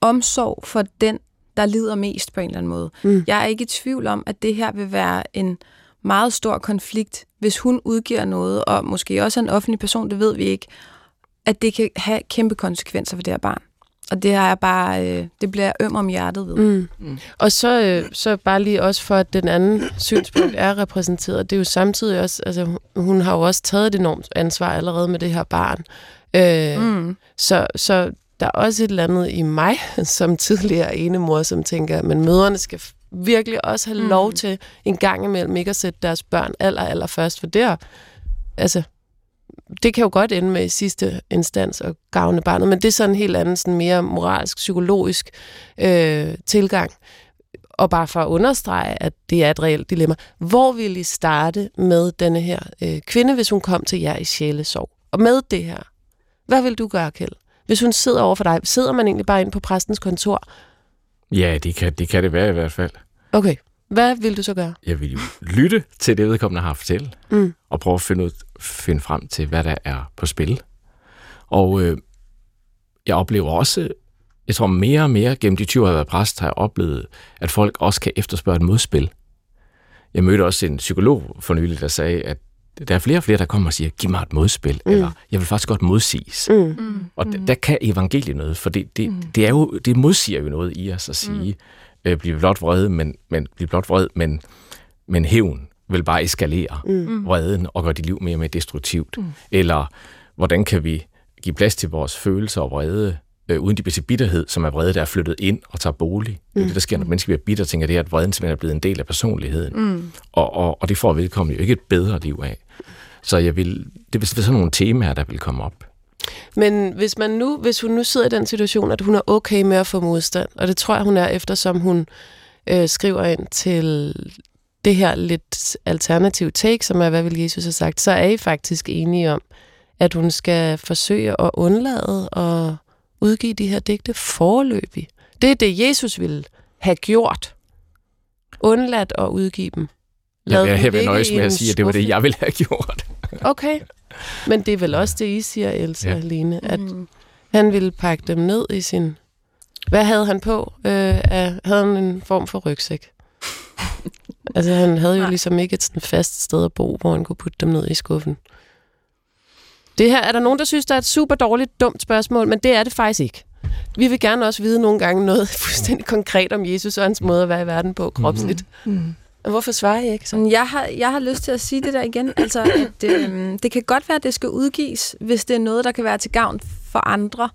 omsorg for den, der lider mest på en eller anden måde. Mm. Jeg er ikke i tvivl om, at det her vil være en meget stor konflikt, hvis hun udgiver noget, og måske også er en offentlig person, det ved vi ikke, at det kan have kæmpe konsekvenser for det her barn. Og det har jeg bare, øh, det bliver jeg øm om hjertet ved. Mm. Mm. Og så, øh, så bare lige også for, at den anden synspunkt er repræsenteret. Det er jo samtidig også, altså hun- har jo også taget et enormt ansvar allerede med det her barn. Øh, Mm. så, så der er også et eller andet i mig, som tidligere enemor, som tænker, men mødrene skal virkelig også have mm. lov til en gang imellem ikke at sætte deres børn aller, aller først, for det er, altså, det kan jo godt ende med i sidste instans at gavne barnet, men det er sådan en helt anden, sådan mere moralsk, psykologisk øh, tilgang. Og bare for at understrege, at det er et reelt dilemma. Hvor vil I starte med denne her øh, kvinde, hvis hun kom til jer i sjælesorg? Og med det her, hvad vil du gøre, Kjeld? Hvis hun sidder over for dig, sidder man egentlig bare inde på præstens kontor? Ja, det kan, det kan det være i hvert fald. Okay, hvad vil du så gøre? Jeg vil jo lytte til det, vedkommende har at fortælle, Mm. og prøve at finde, ud, finde frem til, hvad der er på spil. Og øh, jeg oplever også jeg tror mere og mere gennem de 20 år, jeg har været præst, har jeg oplevet, at folk også kan efterspørge et modspil. Jeg mødte også en psykolog for nylig, der sagde, at der er flere og flere, der kommer og siger, giv mig et modspil, mm. eller jeg vil faktisk godt modsiges. Mm. Mm. Og der, der kan evangeliet noget, for det, det, mm. det, er jo, det modsiger jo noget i os at sige, mm. øh, bliv blot vred, men, men, bliv blot vred, men, men hævn vil bare eskalere mm. vreden og gøre dit liv mere og mere destruktivt. Mm. Eller hvordan kan vi give plads til vores følelser og vrede, øh, uden de bliver til bitterhed, som er vrede, der er flyttet ind og tager bolig. Mm. Det er det, der sker, når mennesker bliver bitter, tænker det er, at vreden simpelthen er blevet en del af personligheden. Mm. Og, og, og det får vedkommende jo ikke et bedre liv af. Så jeg vil, det er sådan nogle temaer, der vil komme op. Men hvis, man nu, hvis hun nu sidder i den situation, at hun er okay med at få modstand, og det tror jeg, hun er, eftersom hun øh, skriver ind til det her lidt alternative take, som er, hvad vil Jesus have sagt, så er I faktisk enige om, at hun skal forsøge at undlade at udgive de her digte forløbig. Det er det, Jesus ville have gjort. Undladt at udgive dem. Lad jeg vil, jeg vil nøjes med at sige, at det var det, jeg ville have gjort. okay. Men det er vel også det, I siger, Elsa ja. Lene, at mm. han ville pakke dem ned i sin... Hvad havde han på? Øh, havde han en form for rygsæk? altså, han havde jo Nej. ligesom ikke et sådan fast sted at bo, hvor han kunne putte dem ned i skuffen. Det her er der nogen, der synes, der er et super dårligt, dumt spørgsmål, men det er det faktisk ikke. Vi vil gerne også vide nogle gange noget fuldstændig konkret om Jesus og hans måde at være i verden på kropsligt. Mm. Mm. Hvorfor svarer I ikke så? Jeg har, jeg har lyst til at sige det der igen. Altså, at, øh, det kan godt være, at det skal udgives, hvis det er noget, der kan være til gavn for andre.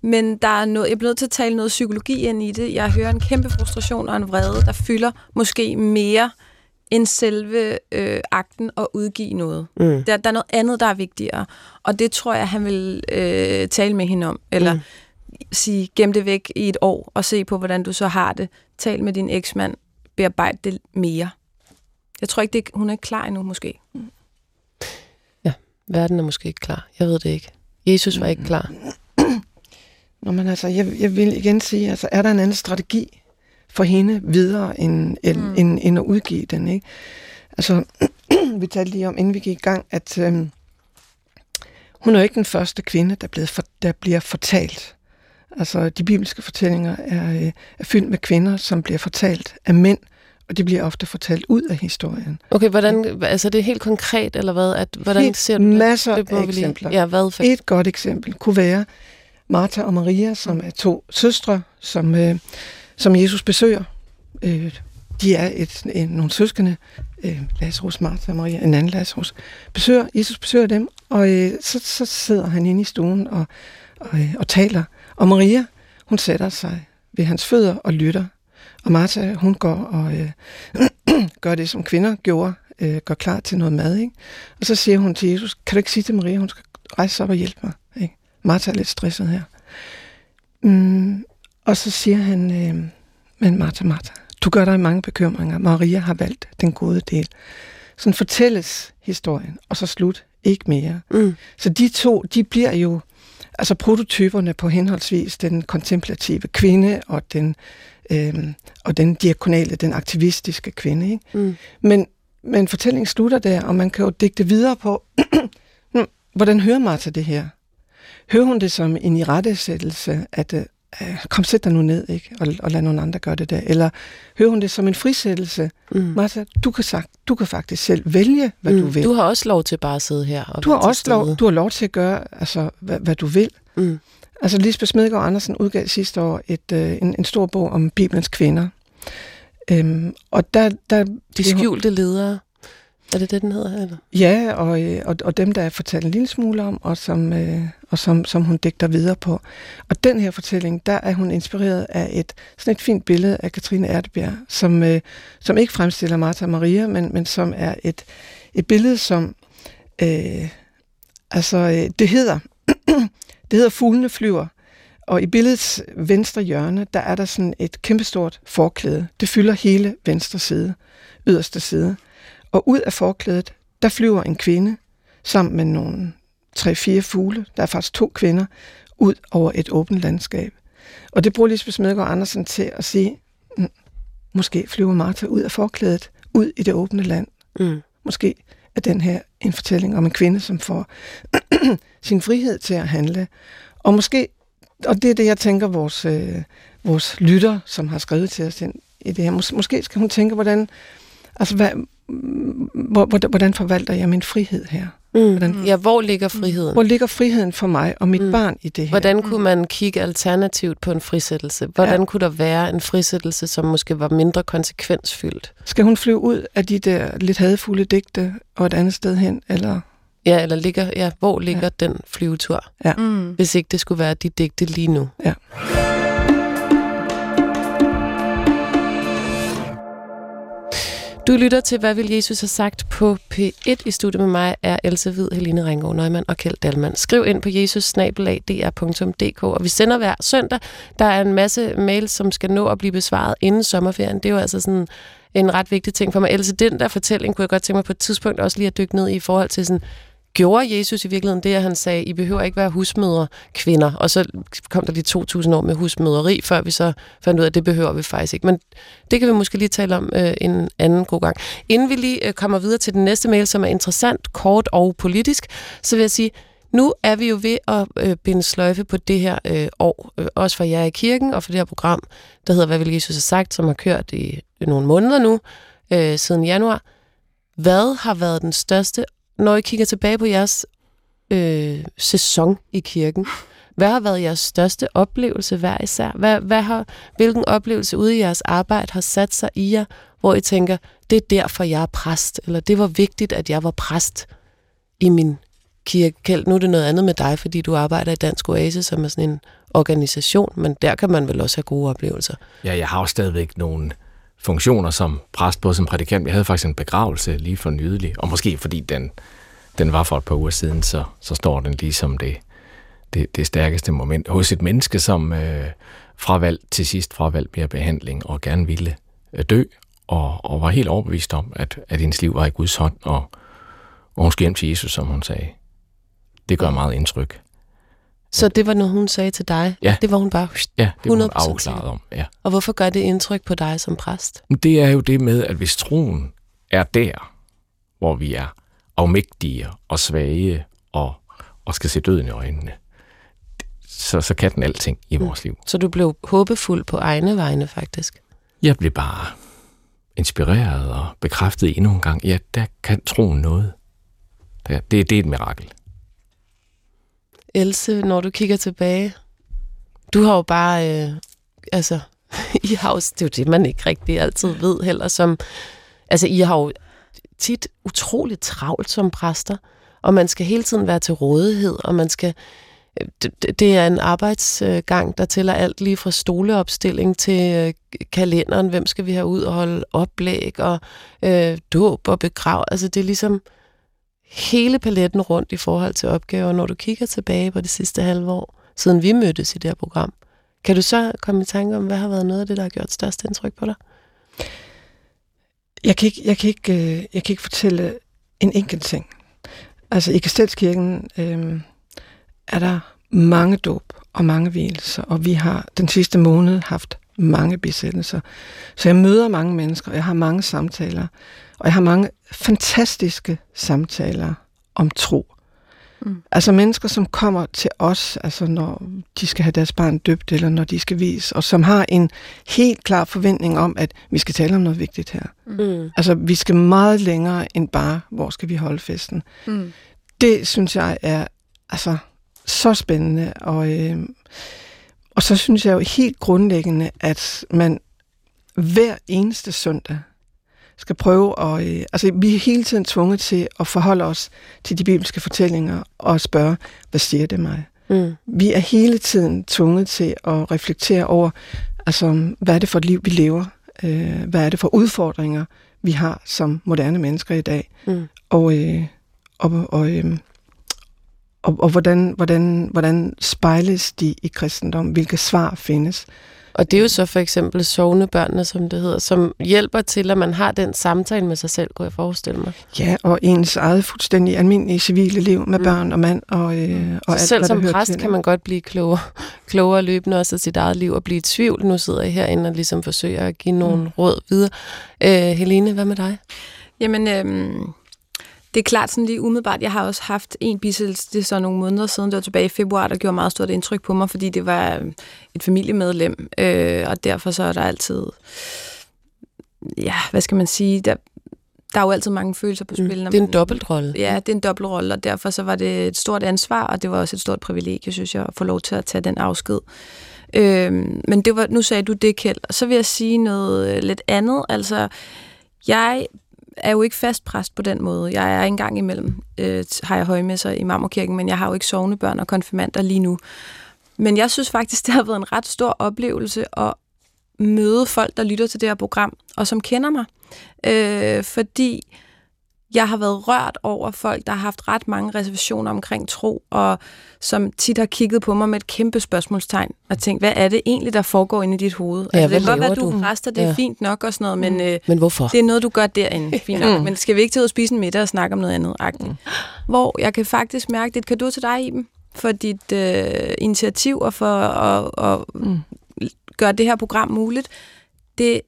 Men der er noget, jeg bliver nødt til at tale noget psykologi ind i det. Jeg hører en kæmpe frustration og en vrede, der fylder måske mere end selve øh, akten at udgive noget. Mm. Der, der er noget andet, der er vigtigere. Og det tror jeg, han vil øh, tale med hende om. Eller mm. sige, gem det væk i et år, og se på, hvordan du så har det. Tal med din eksmand. Bearbejd det mere. Jeg tror ikke, det, hun er klar endnu, måske. Mm. Ja, verden er måske ikke klar. Jeg ved det ikke. Jesus var ikke klar. Nå, men altså, jeg, jeg vil igen sige, altså, er der en anden strategi for hende videre, end, mm. end, end at udgive den, ikke? Altså, vi talte lige om, inden vi gik i gang, at øhm, hun er jo ikke den første kvinde, der, blevet for, der bliver fortalt. Altså, de bibelske fortællinger er, øh, er fyldt med kvinder, som bliver fortalt af mænd, og det bliver ofte fortalt ud af historien. Okay, hvordan, altså det er helt konkret, eller hvad? At, hvordan helt ser du det? Masser det af eksempler. Ja, hvad for? Et godt eksempel kunne være Martha og Maria, som er to søstre, som, øh, som Jesus besøger. Øh, de er et, en, nogle søskende, øh, Lazarus, Martha og Maria, en anden Lazarus, besøger, Jesus besøger dem, og øh, så, så sidder han inde i stuen og, og, øh, og taler. Og Maria, hun sætter sig ved hans fødder og lytter og Martha, hun går og øh, gør det, som kvinder gjorde, øh, gør klar til noget mad. Ikke? Og så siger hun til Jesus, kan du ikke sige til Maria, hun skal rejse sig op og hjælpe mig? Ikke? Martha er lidt stresset her. Mm, og så siger han, øh, men Martha, Martha, du gør dig mange bekymringer. Maria har valgt den gode del. Sådan fortælles historien, og så slut. Ikke mere. Mm. Så de to, de bliver jo altså prototyperne på henholdsvis den kontemplative kvinde og den øh, og den diakonale, den aktivistiske kvinde. Ikke? Mm. Men, men fortællingen slutter der, og man kan jo digte videre på, hvordan hører Martha det her? Hører hun det som en irettesættelse, at øh, kom sæt dig nu ned, ikke? Og, og lad nogle andre gøre det der. Eller hører hun det som en frisættelse? Mm. Martha, du kan, sagt, du kan faktisk selv vælge, hvad mm. du vil. Du har også lov til bare at sidde her og du har også lov, Du har lov til at gøre, altså, hvad, hvad du vil. Mm. Altså Lisbeth Smedgaard Andersen udgav sidste år et, øh, en, en stor bog om Bibelens kvinder. Øhm, og der, der, De skjulte ledere. Er det det, den hedder? Eller? Ja, og, øh, og, og dem, der er fortalt en lille smule om, og, som, øh, og som, som hun digter videre på. Og den her fortælling, der er hun inspireret af et sådan et fint billede af Katrine Ertebjerg, som, øh, som ikke fremstiller Martha Maria, men, men som er et, et billede, som... Øh, altså, øh, det hedder... Det hedder Fuglene flyver, og i billedets venstre hjørne, der er der sådan et kæmpestort forklæde. Det fylder hele venstre side, yderste side. Og ud af forklædet, der flyver en kvinde sammen med nogle tre-fire fugle. Der er faktisk to kvinder ud over et åbent landskab. Og det bruger Lisbeth Smedgaard Andersen til at sige, mm, måske flyver Martha ud af forklædet, ud i det åbne land. Mm. Måske er den her en fortælling om en kvinde, som får sin frihed til at handle. Og måske og det er det, jeg tænker, vores, øh, vores lytter, som har skrevet til os ind i det her, mås- måske skal hun tænke, hvordan, altså, hvad, hvordan forvalter jeg min frihed her? Mm. Hvordan, ja, hvor ligger friheden? Hvor ligger friheden for mig og mit mm. barn i det her? Hvordan kunne man kigge alternativt på en frisættelse? Hvordan ja. kunne der være en frisættelse, som måske var mindre konsekvensfyldt? Skal hun flyve ud af de der lidt hadfulde digte og et andet sted hen, eller... Ja, eller ligger, ja, hvor ligger ja. den flyvetur? Ja. Mm. Hvis ikke det skulle være de digte lige nu. Ja. Du lytter til, hvad vil Jesus have sagt på P1 i studiet med mig, er Else Hvid, Helene Ringgaard Nøgman og Kjeld Dalman. Skriv ind på jesus og vi sender hver søndag. Der er en masse mails, som skal nå at blive besvaret inden sommerferien. Det er jo altså sådan en ret vigtig ting for mig. Else, den der fortælling kunne jeg godt tænke mig på et tidspunkt også lige at dykke ned i, i forhold til sådan, gjorde Jesus i virkeligheden det, at han sagde, I behøver ikke være husmødre kvinder. Og så kom der de 2.000 år med husmøderi, før vi så fandt ud af, at det behøver vi faktisk ikke. Men det kan vi måske lige tale om øh, en anden god gang. Inden vi lige øh, kommer videre til den næste mail, som er interessant, kort og politisk, så vil jeg sige, nu er vi jo ved at øh, binde sløjfe på det her øh, år, øh, også for jer i kirken og for det her program, der hedder Hvad vil Jesus have sagt, som har kørt i nogle måneder nu, øh, siden januar. Hvad har været den største når I kigger tilbage på jeres øh, sæson i kirken, hvad har været jeres største oplevelse hver især? Hvad, hvad har, hvilken oplevelse ude i jeres arbejde har sat sig i jer, hvor I tænker, det er derfor, jeg er præst, eller det var vigtigt, at jeg var præst i min kirke. Nu er det noget andet med dig, fordi du arbejder i Dansk Oase, som er sådan en organisation, men der kan man vel også have gode oplevelser. Ja, jeg har jo stadigvæk nogle funktioner som præst, både som prædikant. Jeg havde faktisk en begravelse lige for nylig, og måske fordi den, den var for et par uger siden, så, så står den lige som det, det, det stærkeste moment hos et menneske, som øh, fravalg til sidst fravalg mere behandling og gerne ville øh, dø, og, og var helt overbevist om, at, at hendes liv var i Guds hånd, og, og hun skal hjem til Jesus, som hun sagde. Det gør meget indtryk. Så det var noget, hun sagde til dig? Ja. Det var hun bare ja, det var hun afklaret om. Ja. Og hvorfor gør det indtryk på dig som præst? Det er jo det med, at hvis troen er der, hvor vi er afmægtige og svage og, og skal se døden i øjnene, så, så kan den alting i mm. vores liv. Så du blev håbefuld på egne vegne, faktisk? Jeg blev bare inspireret og bekræftet endnu en gang. Ja, der kan troen noget. Det, det, det er et mirakel. Else, når du kigger tilbage? Du har jo bare, øh, altså, I har jo, det er jo det, man ikke rigtig altid ved heller, som, altså, I har jo tit utroligt travlt som præster, og man skal hele tiden være til rådighed, og man skal, øh, det, det er en arbejdsgang, der tæller alt lige fra stoleopstilling til øh, kalenderen, hvem skal vi have ud og holde oplæg, og øh, dåb og begrav, altså det er ligesom, hele paletten rundt i forhold til opgaver, når du kigger tilbage på det sidste halve år, siden vi mødtes i det her program. Kan du så komme i tanke om, hvad har været noget af det, der har gjort størst indtryk på dig? Jeg kan ikke, jeg kan ikke, øh, jeg kan ikke fortælle en enkelt ting. Altså i Kastelskirken øh, er der mange dåb og mange hvilelser, og vi har den sidste måned haft mange besættelser. Så jeg møder mange mennesker, og jeg har mange samtaler, og jeg har mange fantastiske samtaler om tro. Mm. Altså mennesker, som kommer til os, altså når de skal have deres barn døbt, eller når de skal vise, og som har en helt klar forventning om, at vi skal tale om noget vigtigt her. Mm. Altså, vi skal meget længere end bare, hvor skal vi holde festen. Mm. Det synes jeg er altså så spændende, og, øh, og så synes jeg jo helt grundlæggende, at man hver eneste søndag skal prøve at... Øh, altså, vi er hele tiden tvunget til at forholde os til de bibelske fortællinger og spørge, hvad siger det mig? Mm. Vi er hele tiden tvunget til at reflektere over, altså, hvad er det for et liv, vi lever? Øh, hvad er det for udfordringer, vi har som moderne mennesker i dag? Mm. Og, øh, og, og, øh, og, og hvordan, hvordan, hvordan spejles de i kristendom? Hvilke svar findes? Og det er jo så for eksempel sovnebørnene, som det hedder, som hjælper til, at man har den samtale med sig selv, kunne jeg forestille mig. Ja, og ens eget fuldstændig almindelige civile liv med mm. børn og mand og, øh, mm. og alt, selv hvad som præst til. kan man godt blive klogere, klogere løbende også af sit eget liv og blive i tvivl. Nu sidder jeg herinde og ligesom forsøger at give nogle mm. råd videre. Øh, Helene, hvad med dig? Jamen, øh, det er klart sådan lige umiddelbart. Jeg har også haft en bisættelse, det er så nogle måneder siden, det var tilbage i februar, der gjorde meget stort indtryk på mig, fordi det var øh, et familiemedlem, øh, og derfor så er der altid, ja, hvad skal man sige, der, der er jo altid mange følelser på spil. Mm, det er en dobbeltrolle. Ja, det er en dobbeltrolle, og derfor så var det et stort ansvar, og det var også et stort privilegie, synes jeg, at få lov til at tage den afsked. Øhm, men det var, nu sagde du det, Kjeld, og så vil jeg sige noget lidt andet. Altså, jeg er jo ikke fast præst på den måde. Jeg er engang imellem, øh, har jeg højmesser i Marmorkirken, men jeg har jo ikke sovende børn og konfirmander lige nu. Men jeg synes faktisk, det har været en ret stor oplevelse at møde folk, der lytter til det her program, og som kender mig. Øh, fordi jeg har været rørt over folk, der har haft ret mange reservationer omkring tro, og som tit har kigget på mig med et kæmpe spørgsmålstegn, og tænkt, hvad er det egentlig, der foregår inde i dit hoved? Ja, altså, det kan godt være, du er præster, det er Ja. fint nok og sådan noget, men, øh, Men hvorfor? det er noget, du gør derinde. Fint nok. Men skal vi ikke til at spise en middag og snakke om noget andet? Mm. Hvor jeg kan faktisk mærke, det er et kado til dig, Iben, for dit øh, initiativ og for at, at mm. gøre det her program muligt. Det,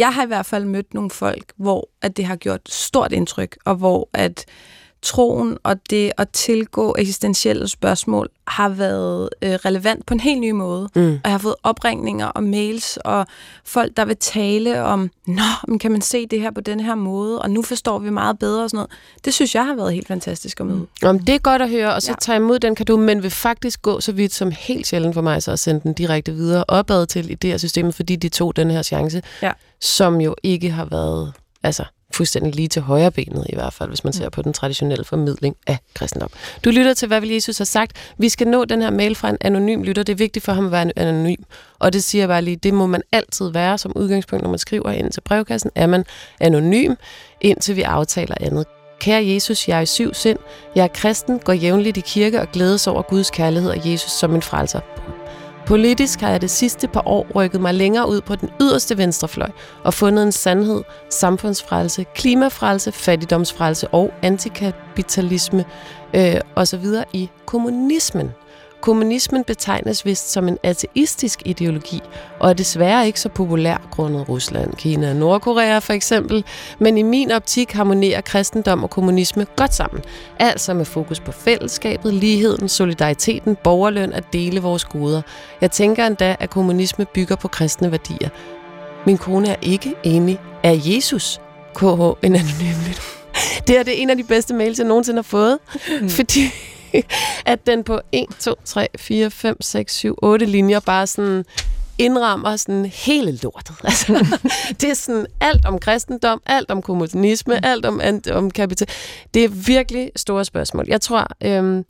jeg har i hvert fald mødt nogle folk, hvor at det har gjort stort indtryk, og hvor at troen og det at tilgå eksistentielle spørgsmål har været øh, relevant på en helt ny måde. Mm. Og jeg har fået opringninger og mails og folk, der vil tale om, nå, men kan man se det her på den her måde, og nu forstår vi meget bedre og sådan noget. Det synes jeg har været helt fantastisk at møde. Om det er godt at høre, og så Ja. jeg imod den kan du, men vil faktisk gå så vidt som helt sjældent for mig, så at sende den direkte videre opad til idéersystemet, fordi de tog den her chance, Ja. Som jo ikke har været altså, fuldstændig lige til højre benet, i hvert fald, hvis man ser på den traditionelle formidling af kristendom. Du lytter til, hvad vil Jesus har sagt. Vi skal nå den her mail fra en anonym lytter. Det er vigtigt for ham at være anonym. Og det siger jeg bare lige, det må man altid være som udgangspunkt, når man skriver ind til brevkassen. Er man anonym, indtil vi aftaler andet. Kære Jesus, jeg er i syv sind. Jeg er kristen, går jævnligt i kirke og glædes over Guds kærlighed og Jesus som min frelser. Politisk har jeg det sidste par år rykket mig længere ud på den yderste venstrefløj og fundet en sandhed, samfundsfrelse, klimafrelse, fattigdomsfrelse og antikapitalisme øh, osv. i kommunismen. Kommunismen betegnes vist som en ateistisk ideologi, og er desværre ikke så populær grundet Rusland, Kina og Nordkorea for eksempel, men i min optik harmonerer kristendom og kommunisme godt sammen. Altså med fokus på fællesskabet, ligheden, solidariteten, borgerløn at dele vores goder. Jeg tænker endda, at kommunisme bygger på kristne værdier. Min kone er ikke enig. Er Jesus? KH, en anonym lytter. Det her det er en af de bedste mails, jeg nogensinde har fået, mm. fordi at den på 1, 2, 3, 4, 5, 6, 7, 8 linjer bare sådan indrammer sådan hele lortet. Altså, det er sådan alt om kristendom, alt om kommunisme, alt om, om kapital. Det er virkelig store spørgsmål. Jeg tror, øhm,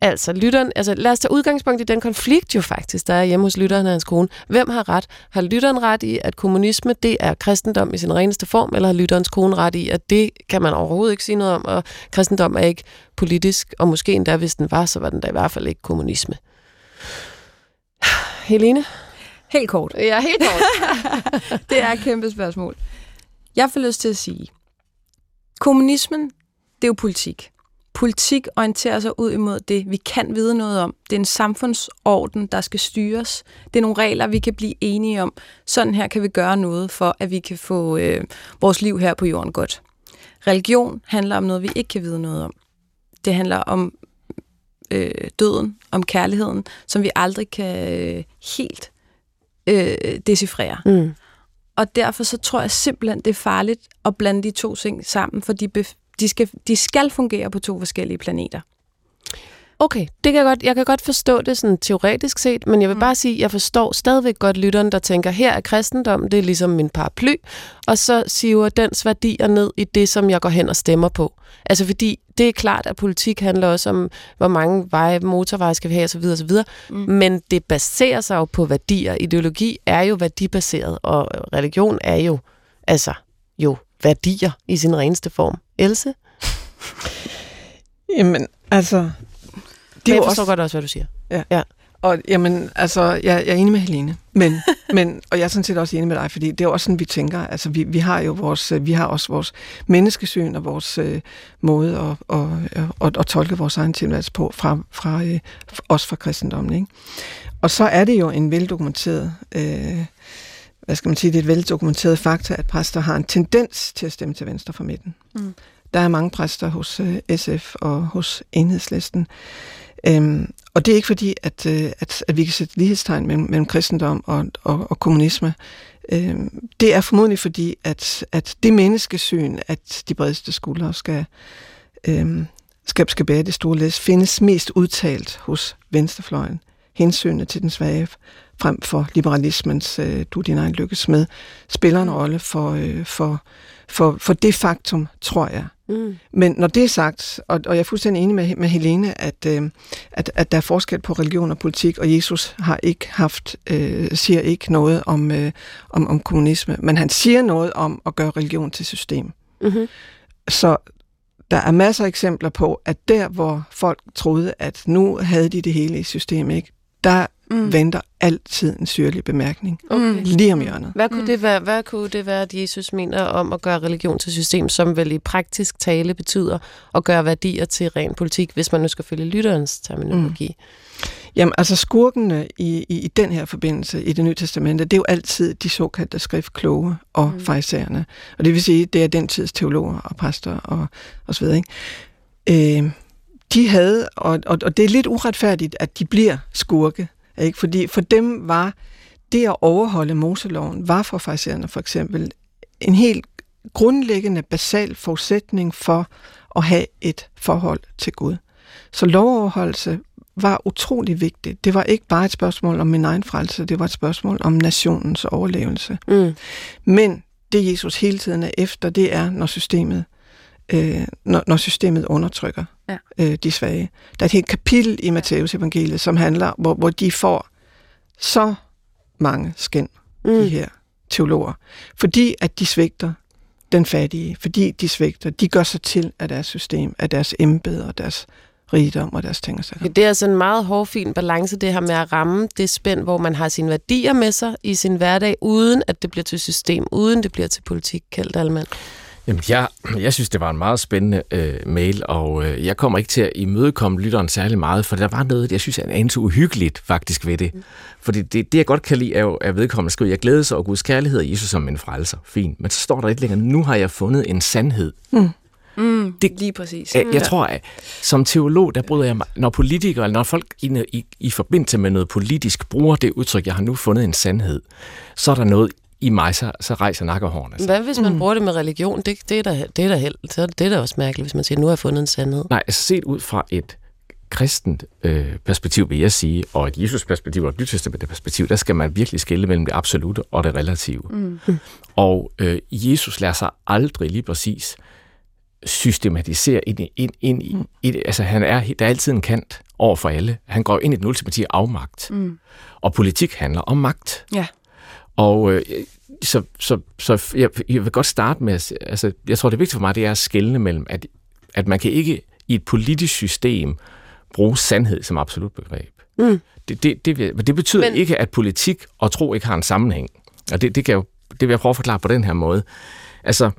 altså lytteren, altså lad os tage udgangspunkt i den konflikt jo faktisk, der er hjemme hos lytteren og hans kone. Hvem har ret? Har lytteren ret i, at kommunisme, det er kristendom i sin reneste form, eller har lytterens kone ret i, at det kan man overhovedet ikke sige noget om, og kristendom er ikke politisk, og måske endda, hvis den var, så var den da i hvert fald ikke kommunisme. Helene? Helt kort. Ja, helt kort. det er et kæmpe spørgsmål. Jeg får lyst til at sige, kommunismen, det er jo politik. Politik orienterer sig ud imod det, vi kan vide noget om. Det er en samfundsorden, der skal styres. Det er nogle regler, vi kan blive enige om. Sådan her kan vi gøre noget for, at vi kan få øh, vores liv her på jorden godt. Religion handler om noget, vi ikke kan vide noget om. Det handler om øh, døden, om kærligheden, som vi aldrig kan øh, helt øh, decifrere. Mm. Og derfor så tror jeg simpelthen, det er farligt at blande de to ting sammen, for de, bef- de, skal, de skal fungere på to forskellige planeter. Okay, det kan jeg, godt, jeg kan godt forstå det sådan teoretisk set, men jeg vil bare sige, at jeg forstår stadigvæk godt lytteren, der tænker, her er kristendom, det er ligesom min paraply, og så siver dens værdier ned i det, som jeg går hen og stemmer på. Altså fordi det er klart, at politik handler også om, hvor mange veje, motorveje skal vi have osv. osv. Mm. Men det baserer sig jo på værdier. Ideologi er jo værdibaseret, og religion er jo altså jo værdier i sin reneste form. Else? Jamen, altså... Det er jeg forstår også- godt også, hvad du siger. Og jamen, altså, jeg, jeg er enig med Helene, men, men, og jeg er sådan set også enig med dig, fordi det er også sådan, vi tænker. Altså, vi, vi har jo vores, øh, vi har også vores menneskesyn og vores øh, måde at, at, at, at, tolke vores egen tilværelse på, fra, fra, øh, også fra kristendommen. Ikke? Og så er det jo en veldokumenteret, øh, hvad skal man sige, det er et veldokumenteret fakta, at præster har en tendens til at stemme til venstre for midten. Mm. Der er mange præster hos øh, SF og hos Enhedslisten. Øhm, og det er ikke fordi, at, øh, at, at vi kan sætte lighedstegn mellem, mellem kristendom og, og, og kommunisme. Øhm, det er formodentlig fordi, at, at det menneskesyn, at de bredeste skuldre skal, øhm, skal, skal bære det store læs, findes mest udtalt hos venstrefløjen. Hensynet til den svage frem for liberalismens øh, du din egen lykkes med, spiller en rolle for, øh, for, for, for det faktum, tror jeg. Mm. Men når det er sagt, og, og jeg er fuldstændig enig med, med Helene, at, øh, at, at der er forskel på religion og politik, og Jesus har ikke haft, øh, siger ikke noget om, øh, om, om kommunisme, men han siger noget om at gøre religion til system. Mm-hmm. Så der er masser af eksempler på, at der, hvor folk troede, at nu havde de det hele i systemet, ikke? der mm. venter altid en syrlig bemærkning. Okay. Lige om hjørnet. Hvad kunne, mm. det være, hvad kunne det være, at Jesus mener om at gøre religion til system, som vel i praktisk tale betyder at gøre værdier til ren politik, hvis man nu skal følge lytterens terminologi? Mm. Jamen, altså skurkene i, i, i den her forbindelse i det nye testamente, det er jo altid de såkaldte skriftkloge og mm. fejserne. Og det vil sige, det er den tids teologer og præster og, og så videre. Ikke? Øh, de havde, og, og, og det er lidt uretfærdigt, at de bliver skurke, ikke? fordi for dem var det at overholde Moseloven, var for farisæerne for eksempel en helt grundlæggende basal forudsætning for at have et forhold til Gud. Så lovoverholdelse var utrolig vigtigt. Det var ikke bare et spørgsmål om min egen frelse, det var et spørgsmål om nationens overlevelse. Mm. Men det Jesus hele tiden er efter, det er, når systemet, øh, når, når systemet undertrykker ja. øh, de svage. Der er et helt kapitel i Matteus evangeliet, som handler, hvor, hvor de får så mange skænd, mm. de her teologer, fordi at de svigter den fattige, fordi de svigter, de gør sig til af deres system, af deres embede og deres rigdom og deres ting og sager. Det er altså en meget hårfin balance, det her med at ramme det spænd, hvor man har sine værdier med sig i sin hverdag, uden at det bliver til system, uden det bliver til politik, kaldt Alman. Jamen, jeg, jeg synes, det var en meget spændende øh, mail, og øh, jeg kommer ikke til at imødekomme lytteren særlig meget, for der var noget, jeg synes er en uhyggeligt faktisk ved det. Mm. Fordi det, det, jeg godt kan lide, er jo, at vedkommende skriver, jeg glæder sig over Guds kærlighed og Jesus som min frelser. Fint. Men så står der lidt længere, nu har jeg fundet en sandhed. Mm. Mm, det, lige præcis. Jeg, jeg tror, at som teolog, der bryder jeg mig, når politikere, eller når folk i, i, i forbindelse med noget politisk bruger det udtryk, jeg har nu fundet en sandhed, så er der noget i mig, så, så rejser nakkehårene sig. Hvad hvis man mm. bruger det med religion? Det, det, er da, det, er da held, så det er da også mærkeligt, hvis man siger, nu har jeg fundet en sandhed. Nej, altså set ud fra et kristent øh, perspektiv, vil jeg sige, og et Jesus-perspektiv og et nytestamentet perspektiv, der skal man virkelig skille mellem det absolute og det relative. Mm. Og øh, Jesus lader sig aldrig lige præcis systematisere ind, ind, ind i... Mm. altså, han er, der er altid en kant over for alle. Han går ind i den ultimative afmagt. Mm. Og politik handler om magt. Ja. Og øh, så, så, så jeg, jeg vil godt starte med, altså, jeg tror, det vigtige for mig, det er at skelne mellem, at, at man kan ikke i et politisk system bruge sandhed som absolut begreb. Mm. Det, det, det, det betyder Men... ikke, at politik og tro ikke har en sammenhæng. Og det, det, kan jo, det vil jeg prøve at forklare på den her måde. Altså,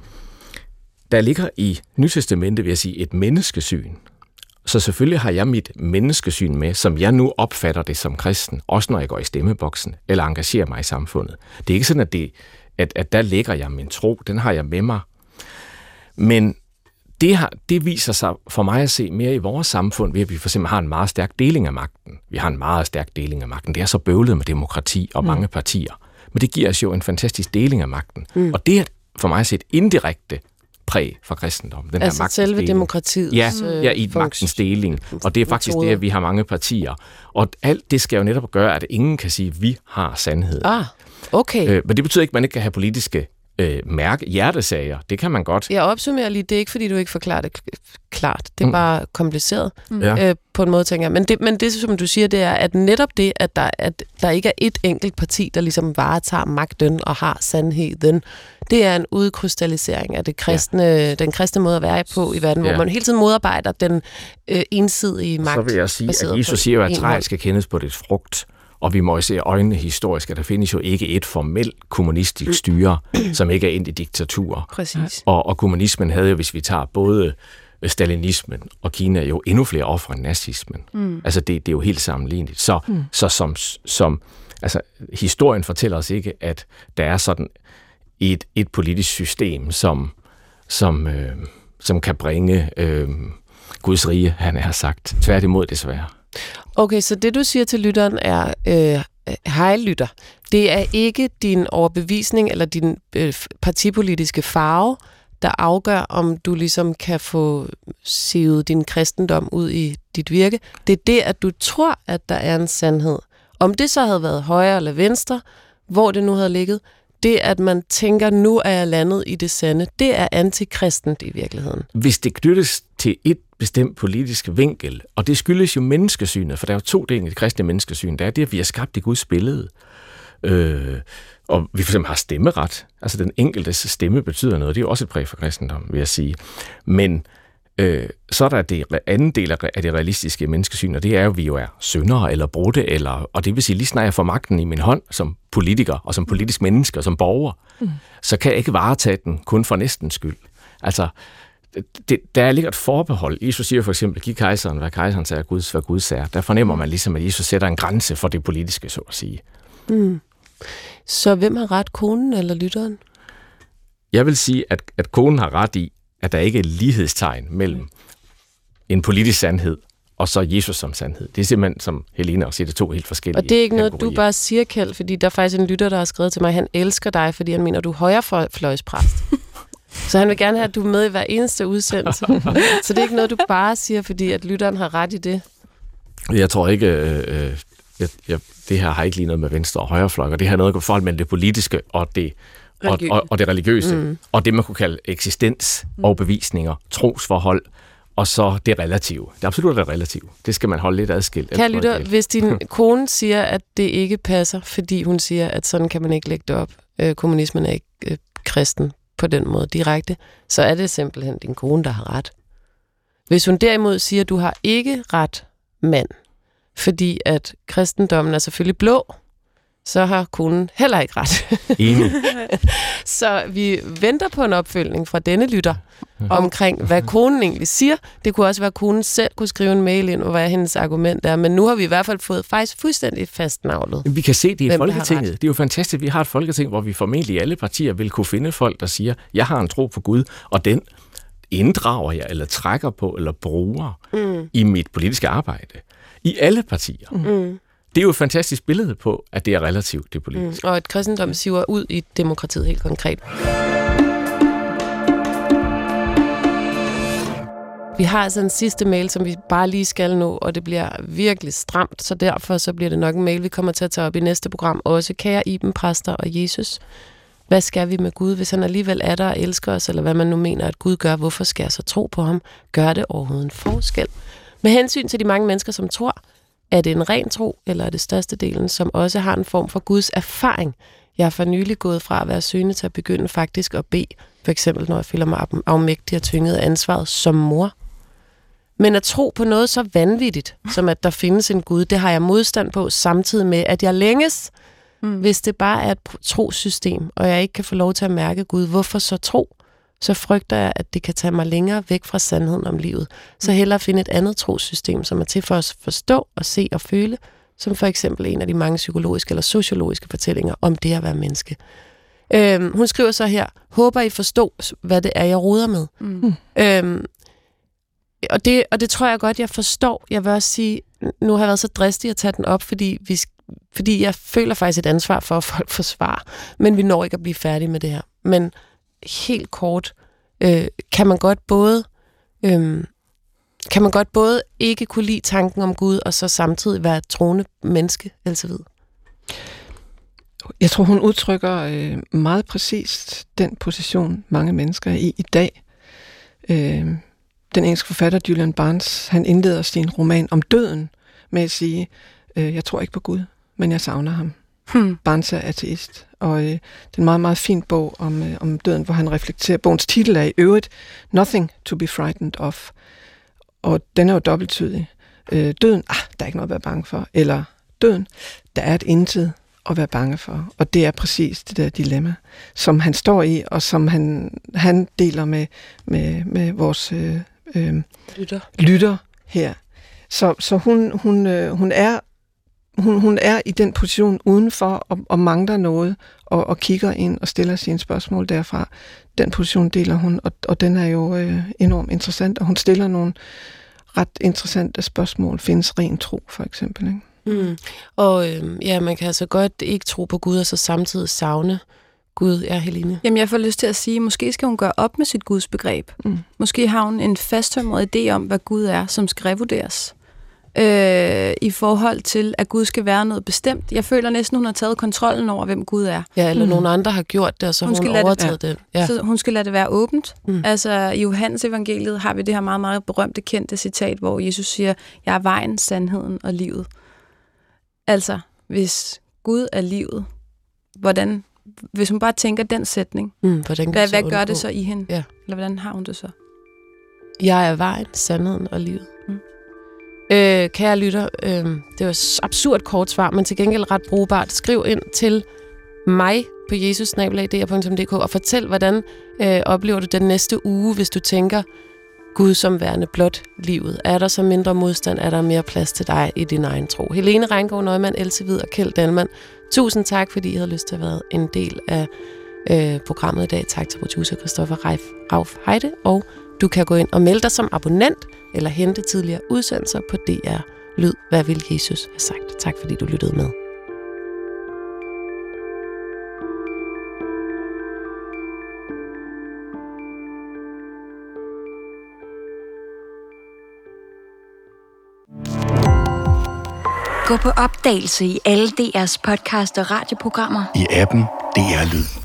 der ligger i Nytestamentet, vil jeg sige, et menneskesyn, så selvfølgelig har jeg mit menneskesyn med, som jeg nu opfatter det som kristen, også når jeg går i stemmeboksen eller engagerer mig i samfundet. Det er ikke sådan, at, det, at, at der lægger jeg min tro, den har jeg med mig. Men det, har, det viser sig for mig at se mere i vores samfund, ved at vi for eksempel har en meget stærk deling af magten. Vi har en meget stærk deling af magten. Det er så bøvlet med demokrati og mm. mange partier. Men det giver os jo en fantastisk deling af magten. Mm. Og det er for mig at se et indirekte præg for kristendommen. Den altså her selve demokratiet. Ja, øh, ja, i magtens deling. Og det er faktisk det, at vi har mange partier. Og alt det skal jo netop gøre, at ingen kan sige, at vi har sandhed. Ah, okay. Øh, men det betyder ikke, at man ikke kan have politiske øh, mærke, hjertesager. Det kan man godt. Jeg opsummerer lige, det er ikke, fordi du ikke forklarer det klart. Det er mm. bare kompliceret mm. øh, på en måde, tænker jeg. Men det, men det, som du siger, det er, at netop det, at der, at der ikke er et enkelt parti, der ligesom varetager magten og har sandheden, det er en udkrystallisering af det kristne, ja. den kristne måde at være på i verden, ja. hvor man hele tiden modarbejder den øh, ensidige magt. Så vil jeg sige, at Jesus siger jo, at træet skal kendes på det frugt. Og vi må jo se øjnene historisk, at der findes jo ikke et formelt kommunistisk styre, som ikke er ind i diktatur. Præcis. Og, og kommunismen havde jo, hvis vi tager både stalinismen og Kina, jo endnu flere ofre end nazismen. Mm. Altså det, det er jo helt sammenligneligt. Så, mm. så som, som, altså historien fortæller os ikke, at der er sådan et, et politisk system, som, som, øh, som kan bringe øh, Guds rige, han har sagt. Tværtimod desværre. Okay, så det du siger til lytteren er, øh, hej lytter, det er ikke din overbevisning eller din øh, partipolitiske farve, der afgør, om du ligesom kan få sivet din kristendom ud i dit virke. Det er det, at du tror, at der er en sandhed. Om det så havde været højre eller venstre, hvor det nu havde ligget, det, at man tænker, nu er jeg landet i det sande, det er antikristent i virkeligheden. Hvis det knyttes til et bestemt politisk vinkel, og det skyldes jo menneskesynet, for der er jo to dele i det kristne menneskesyn. Der er det, at vi har skabt det Guds billede. Øh, og vi for eksempel har stemmeret. Altså den enkeltes stemme betyder noget. Det er jo også et præg for kristendom, vil jeg sige. Men øh, så er der det anden del af det realistiske menneskesyn, og det er jo, at vi jo er syndere eller brudte, eller, og det vil sige, lige snart jeg får magten i min hånd som politiker og som politisk menneske og som borger, mm. så kan jeg ikke varetage den kun for næstens skyld. Altså, det, der ligger et forbehold. Jesus siger for eksempel, giv kejseren, hvad kejseren sagde, Guds, hvad Guds er. Der fornemmer man ligesom, at Jesus sætter en grænse for det politiske, så at sige. Mm. Så hvem har ret, konen eller lytteren? Jeg vil sige, at, at konen har ret i, at der ikke er lighedstegn mellem en politisk sandhed og så Jesus som sandhed. Det er simpelthen, som Helena også siger, det to helt forskellige Og det er ikke noget, du bare siger, Kjeld, fordi der er faktisk en lytter, der har skrevet til mig, at han elsker dig, fordi han mener, du er højrefløjspræst. så han vil gerne have, at du er med i hver eneste udsendelse. så det er ikke noget, du bare siger, fordi at lytteren har ret i det. Jeg tror ikke, øh, øh jeg, jeg, det her har ikke lige noget med venstre og højrefløj, og det har noget at forhold mellem det politiske og det, og, og, og det religiøse, mm. og det man kunne kalde eksistens, mm. overbevisninger, trosforhold, og så det relative. Det er absolut det relative. Det skal man holde lidt adskilt. Kære lytter, hvis din kone siger, at det ikke passer, fordi hun siger, at sådan kan man ikke lægge det op, øh, kommunismen er ikke øh, kristen på den måde direkte, så er det simpelthen din kone, der har ret. Hvis hun derimod siger, at du har ikke ret mand, fordi at kristendommen er selvfølgelig blå, så har konen heller ikke ret. Enig. så vi venter på en opfølgning fra denne lytter omkring, hvad konen egentlig siger. Det kunne også være, at konen selv kunne skrive en mail ind, og hvad hendes argument er. Men nu har vi i hvert fald fået faktisk fuldstændig fastnavlet. Vi kan se det i Folketinget. Det er jo fantastisk. Vi har et Folketing, hvor vi formentlig alle partier vil kunne finde folk, der siger, jeg har en tro på Gud, og den inddrager jeg, eller trækker på, eller bruger mm. i mit politiske arbejde i alle partier. Mm. Det er jo et fantastisk billede på, at det er relativt det politiske. Mm. Og at kristendom siver ud i demokratiet helt konkret. Vi har altså en sidste mail, som vi bare lige skal nå, og det bliver virkelig stramt, så derfor så bliver det nok en mail, vi kommer til at tage op i næste program også. Kære Iben, præster og Jesus, hvad skal vi med Gud, hvis han alligevel er der og elsker os, eller hvad man nu mener, at Gud gør? Hvorfor skal jeg så tro på ham? Gør det overhovedet en forskel? Med hensyn til de mange mennesker, som tror, er det en ren tro, eller er det største delen, som også har en form for Guds erfaring? Jeg har for nylig gået fra at være søgende til at begynde faktisk at bede, for eksempel når jeg føler mig afmægtig og tynget af ansvaret som mor. Men at tro på noget så vanvittigt, som at der findes en Gud, det har jeg modstand på, samtidig med, at jeg længes, mm. hvis det bare er et trosystem, og jeg ikke kan få lov til at mærke Gud. Hvorfor så tro? Så frygter jeg, at det kan tage mig længere væk fra sandheden om livet. Så mm. hellere finde et andet trosystem, som er til for at forstå og se og føle, som for eksempel en af de mange psykologiske eller sociologiske fortællinger om det at være menneske. Øhm, hun skriver så her, håber I forstår, hvad det er, jeg roder med. Mm. Øhm, og, det, og det tror jeg godt, jeg forstår. Jeg vil også sige, nu har jeg været så dristig at tage den op, fordi, vi, fordi jeg føler faktisk et ansvar for, at folk får svar. Men vi når ikke at blive færdige med det her. Men helt kort, øh, kan man godt både øh, kan man godt både ikke kunne lide tanken om Gud, og så samtidig være troende menneske, altså ved? Jeg tror, hun udtrykker øh, meget præcist den position, mange mennesker er i i dag. Øh, den engelske forfatter Julian Barnes, han indleder sin roman om døden med at sige, øh, jeg tror ikke på Gud, men jeg savner ham. Hmm. Barnes er ateist, og øh, det er en meget, meget fin bog om, øh, om døden, hvor han reflekterer. Bogens titel er i øvrigt Nothing to be frightened of, og den er jo dobbelttydig. Øh, døden, ah, der er ikke noget at være bange for, eller døden, der er et intet at være bange for. Og det er præcis det der dilemma, som han står i, og som han, han deler med, med, med vores øh, øh, lytter. lytter her. Så, så hun, hun, øh, hun er hun, hun er i den position udenfor og, og mangler noget, og, og kigger ind og stiller sine spørgsmål derfra. Den position deler hun, og, og den er jo øh, enormt interessant, og hun stiller nogle ret interessante spørgsmål. Findes ren tro, for eksempel? Ikke? Mm. Og øh, ja, man kan altså godt ikke tro på Gud, og så samtidig savne Gud. Ja, Helene. Jamen, jeg får lyst til at sige, måske skal hun gøre op med sit gudsbegreb. Mm. Måske har hun en fasttømret idé om, hvad Gud er, som skal revurderes øh, i forhold til, at Gud skal være noget bestemt. Jeg føler næsten, hun har taget kontrollen over, hvem Gud er. Ja, eller mm. nogen andre har gjort det, og så hun, hun skal overtaget det. det. Ja. Så hun skal lade det være åbent. Mm. Altså, i Johannes evangeliet har vi det her meget, meget berømte, kendte citat, hvor Jesus siger, jeg er vejen, sandheden og livet. Altså, hvis Gud er livet, hvordan, hvis hun bare tænker den sætning, mm, hvordan hvad, hvad gør det så i hende? Ja. Eller hvordan har hun det så? Jeg er vejen, sandheden og livet. Øh, kære lytter, øh, det var et absurd kort svar, men til gengæld ret brugbart. Skriv ind til mig på jesusnabelag.dr.dk og fortæl, hvordan øh, oplever du den næste uge, hvis du tænker, Gud som værende blot livet. Er der så mindre modstand? Er der mere plads til dig i din egen tro? Helene Reingård Nøgman, Else Hvid og Kjeld Dalman. Tusind tak, fordi I havde lyst til at være en del af øh, programmet i dag. Tak til producer Christoffer Reif, Rauf Heide, og du kan gå ind og melde dig som abonnent eller hente tidligere udsendelser på DR Lyd. Hvad vil Jesus have sagt? Tak fordi du lyttede med. Gå på opdagelse i alle DR's podcast og radioprogrammer. I appen DR Lyd.